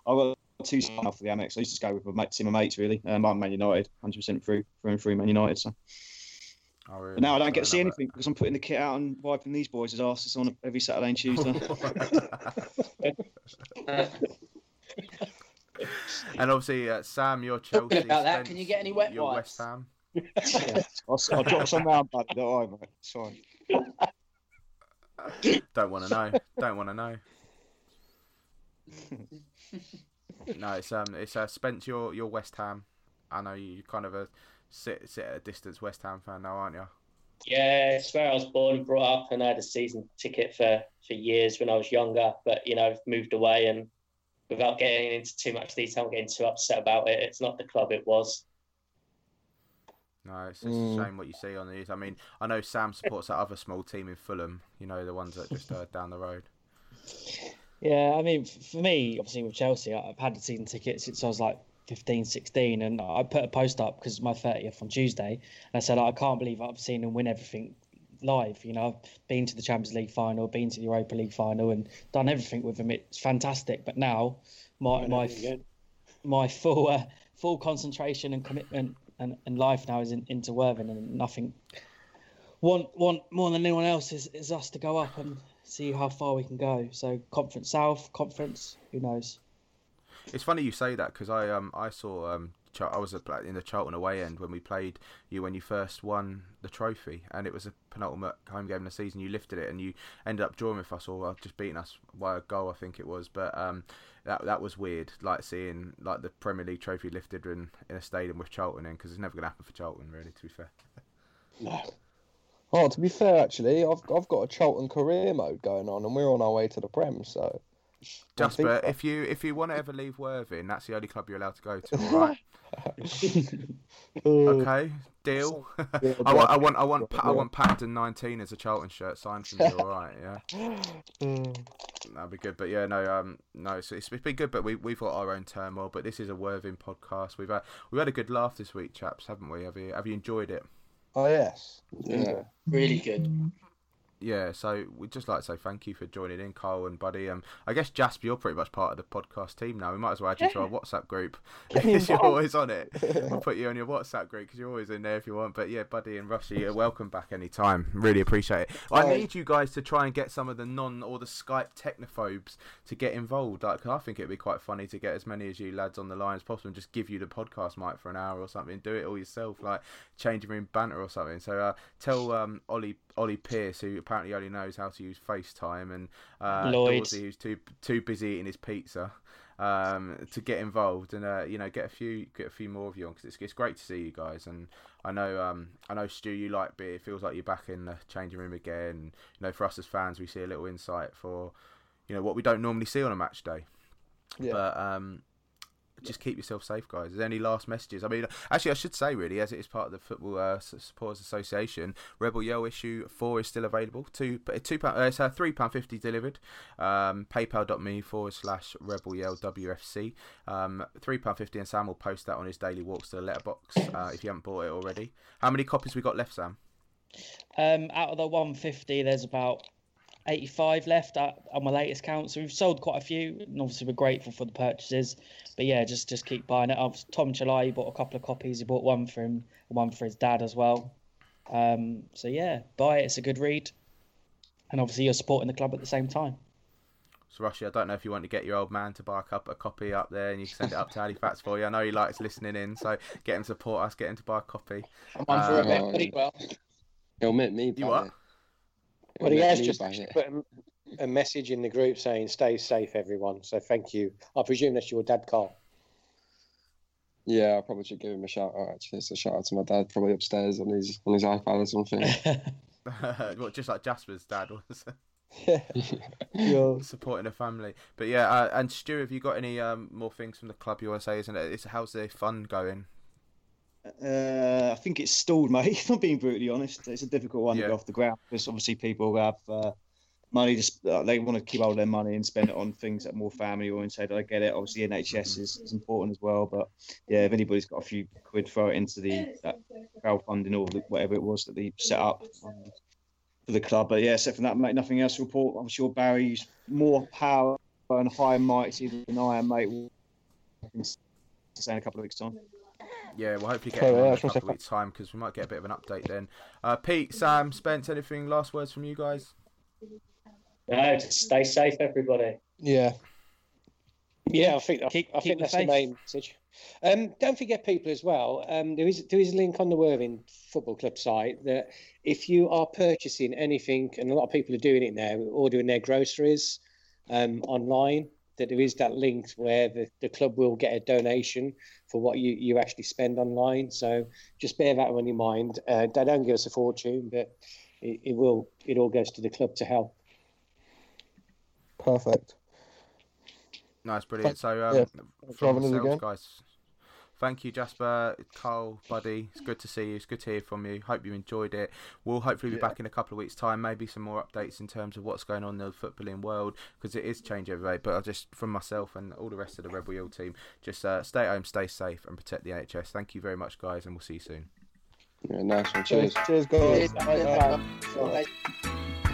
I got two seasons for the Amex. I used to go with my mate, team of mates, really. Um, I'm Man United, 100% through, through and through Man United. So. Oh, really? But now I don't get to see anything because I'm putting the kit out and wiping these boys' asses on every Saturday and *laughs* Tuesday. *laughs* And obviously, uh, Sam, you're Chelsea. Talking about that, can you get any wet you're wipes? West Ham. *laughs* I'll, I'll drop some round, buddy. Don't worry, mate. Sorry. Don't want to know. Don't want to know. No, it's um, it's uh, Spence. You're you're West Ham. I know you you kind of a sit sit at a distance West Ham fan now, aren't you? Yeah, it's where I was born and brought up, and I had a season ticket for, for years when I was younger. But you know, I've moved away, and without getting into too much detail, I'm getting too upset about it. It's not the club it was. No, it's, it's Mm. a shame what you see on the news. I mean, I know Sam supports that other small team in Fulham. You know, the ones that just uh, down the road. Yeah, I mean, for me, obviously with Chelsea, I've had the season ticket since I was like 15, 16, and I put a post up because it's my 30th on Tuesday, and I said I can't believe I've seen them win everything live. You know, I've been to the Champions League final, been to the Europa League final, and done everything with them. It's fantastic. But now, my my my full uh, full concentration and commitment and, and life now is in, into Worthing, and nothing want want more than anyone else is, is us to go up and see how far we can go. So conference south, conference, who knows? It's funny you say that because I um I saw um Char- I was at, like, in the Charlton away end when we played you when you first won the trophy and it was a penultimate home game of the season. You lifted it and you ended up drawing with us or uh, just beating us by a goal I think it was. But um that that was weird like seeing like the Premier League trophy lifted in in a stadium with Charlton in because it's never going to happen for Charlton really. To be fair. Oh, to be fair, actually, I've I've got a Charlton career mode going on, and we're on our way to the Prem. So, Jasper, think- if you if you want to ever leave Worthing, that's the only club you're allowed to go to. All *laughs* right. okay, *laughs* deal. I want I want I want I want Pattenden 19 as a Charlton shirt signed from you. All right, *laughs* yeah. That'd be good, but yeah, no, um, no, it's, it's been good, but we we've got our own turmoil. But this is a Worthing podcast. We've had we've had a good laugh this week, chaps, haven't we? Have you have you enjoyed it? Oh yes, Yeah. Really good. Mm. Yeah, so we'd just like to say thank you for joining in, Carl and Buddy. Um, I guess Jasper, you're pretty much part of the podcast team now. We might as well add you to our WhatsApp group because *laughs* *laughs* you're always on it. We'll put you on your WhatsApp group because you're always in there if you want. But yeah, Buddy and Rushy, you're welcome back anytime. Really appreciate it. I need you guys to try and get some of the non or the Skype technophobes to get involved. Like, I think it'd be quite funny to get as many as you lads on the line as possible and just give you the podcast mic for an hour or something. Do it all yourself, like changing room banter or something. So uh, tell um, Ollie Ollie Pearce, who apparently only knows how to use FaceTime, and uh, Lloyd. Dorsey, who's too too busy eating his pizza. Um, to get involved and uh, you know get a few get a few more of you on because it's, it's great to see you guys and I know um, I know Stu you like beer it feels like you're back in the changing room again you know for us as fans we see a little insight for you know what we don't normally see on a match day Yeah. but um, just keep yourself safe, guys. Is there any last messages? I mean, actually, I should say, really, as it is part of the Football uh, Supporters Association, Rebel Yell issue four is still available. Two, two pound, uh, it's uh, three pound fifty delivered. Um, PayPal.me forward slash Rebel Yell WFC. Um, three pound fifty, and Sam will post that on his daily walks to the letterbox uh, if you haven't bought it already. How many copies we got left, Sam? Um, out of the 150, there's about 85 left at, on my latest count. So we've sold quite a few, and obviously we're grateful for the purchases. But yeah, just just keep buying it. I've, Tom Chalai bought a couple of copies. He bought one for him, one for his dad as well. Um, so yeah, buy it. It's a good read, and obviously you're supporting the club at the same time. So, Rushy, I don't know if you want to get your old man to buy a, cup, a copy up there and you can send it up to Halifax for you. I know he likes listening in, so get him to support us, get him to buy a copy. I'm on for a bit, Um, but he well. He'll make me You buy what? it. But he has just put a, a message in the group saying "Stay safe, everyone." So thank you. I presume that's your dad, Carl. Yeah, I probably should give him a shout out. Actually, it's a shout out to my dad, probably upstairs on his on his iPad or something. *laughs* *laughs* well, just like Jasper's dad was. *laughs* Yeah. supporting the family. But yeah, uh, and Stu, have you got any um, more things from the club you want to say? Isn't it? It's, how's the fun going? Uh, I think it's stalled, mate. *laughs* If I'm being brutally honest, it's a difficult one Yeah. to get off the ground because obviously people have uh, money. To, uh, they want to keep of their money and spend it on things that are more family oriented. I get it. Obviously, NHS is, is important as well. But yeah, if anybody's got a few quid, throw it into the that crowdfunding or the- whatever it was that they set up um, for the club. But yeah, except for that, mate, nothing else to report. I'm sure Barry's more power and higher mighty than I am, mate. We'll say in a couple of weeks' time. Yeah, we'll hopefully get Okay, him yeah, in a was gonna say couple of weeks' time because we might get a bit of an update then. Uh, Pete, Sam, Spence, anything? Last words from you guys? No, just stay safe, everybody. Yeah. Yeah, I think I, Keep- I keep think the that's the main message. Um, don't forget, people, as well. Um, there is there is a link on the Worthing Football Club site that if you are purchasing anything, and a lot of people are doing it now, ordering their groceries um, online, that there is that link where the, the club will get a donation for what you, you actually spend online. So just bear that on your mind. Uh, they don't give us a fortune, but it, it will. It all goes to the club to help. Perfect. Nice, brilliant. So, um, yeah, from driving us ourselves, again. guys. Thank you, Jasper, Carl, Buddy. It's good to see you. It's good to hear from you. Hope you enjoyed it. We'll hopefully be Yeah. back in a couple of weeks' time. Maybe some more updates in terms of what's going on in the footballing world because it is changing every day. But I just, from myself and all the rest of the Rebel Yell team, just uh, stay at home, stay safe, and protect the NHS. Thank you very much, guys, and we'll see you soon. Yeah, nice one. Cheers, Cheers. cheers, guys. Bye, bye. Don't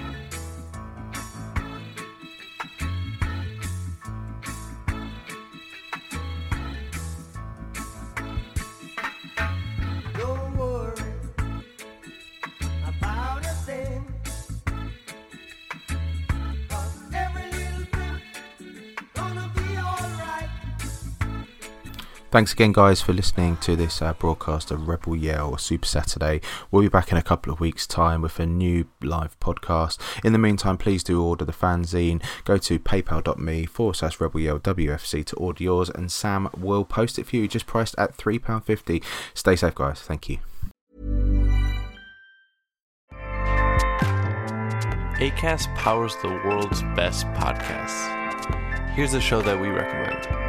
Thanks again, guys, for listening to this uh, broadcast of Rebel Yell Super Saturday. We'll be back in a couple of weeks' time with a new live podcast. In the meantime, please do order the fanzine. Go to paypal.me forward slash Rebel WFC to order yours, and Sam will post it for you, just priced at £3.50. Stay safe, guys. Thank you. ACAST powers the world's best podcasts. Here's a show that we recommend.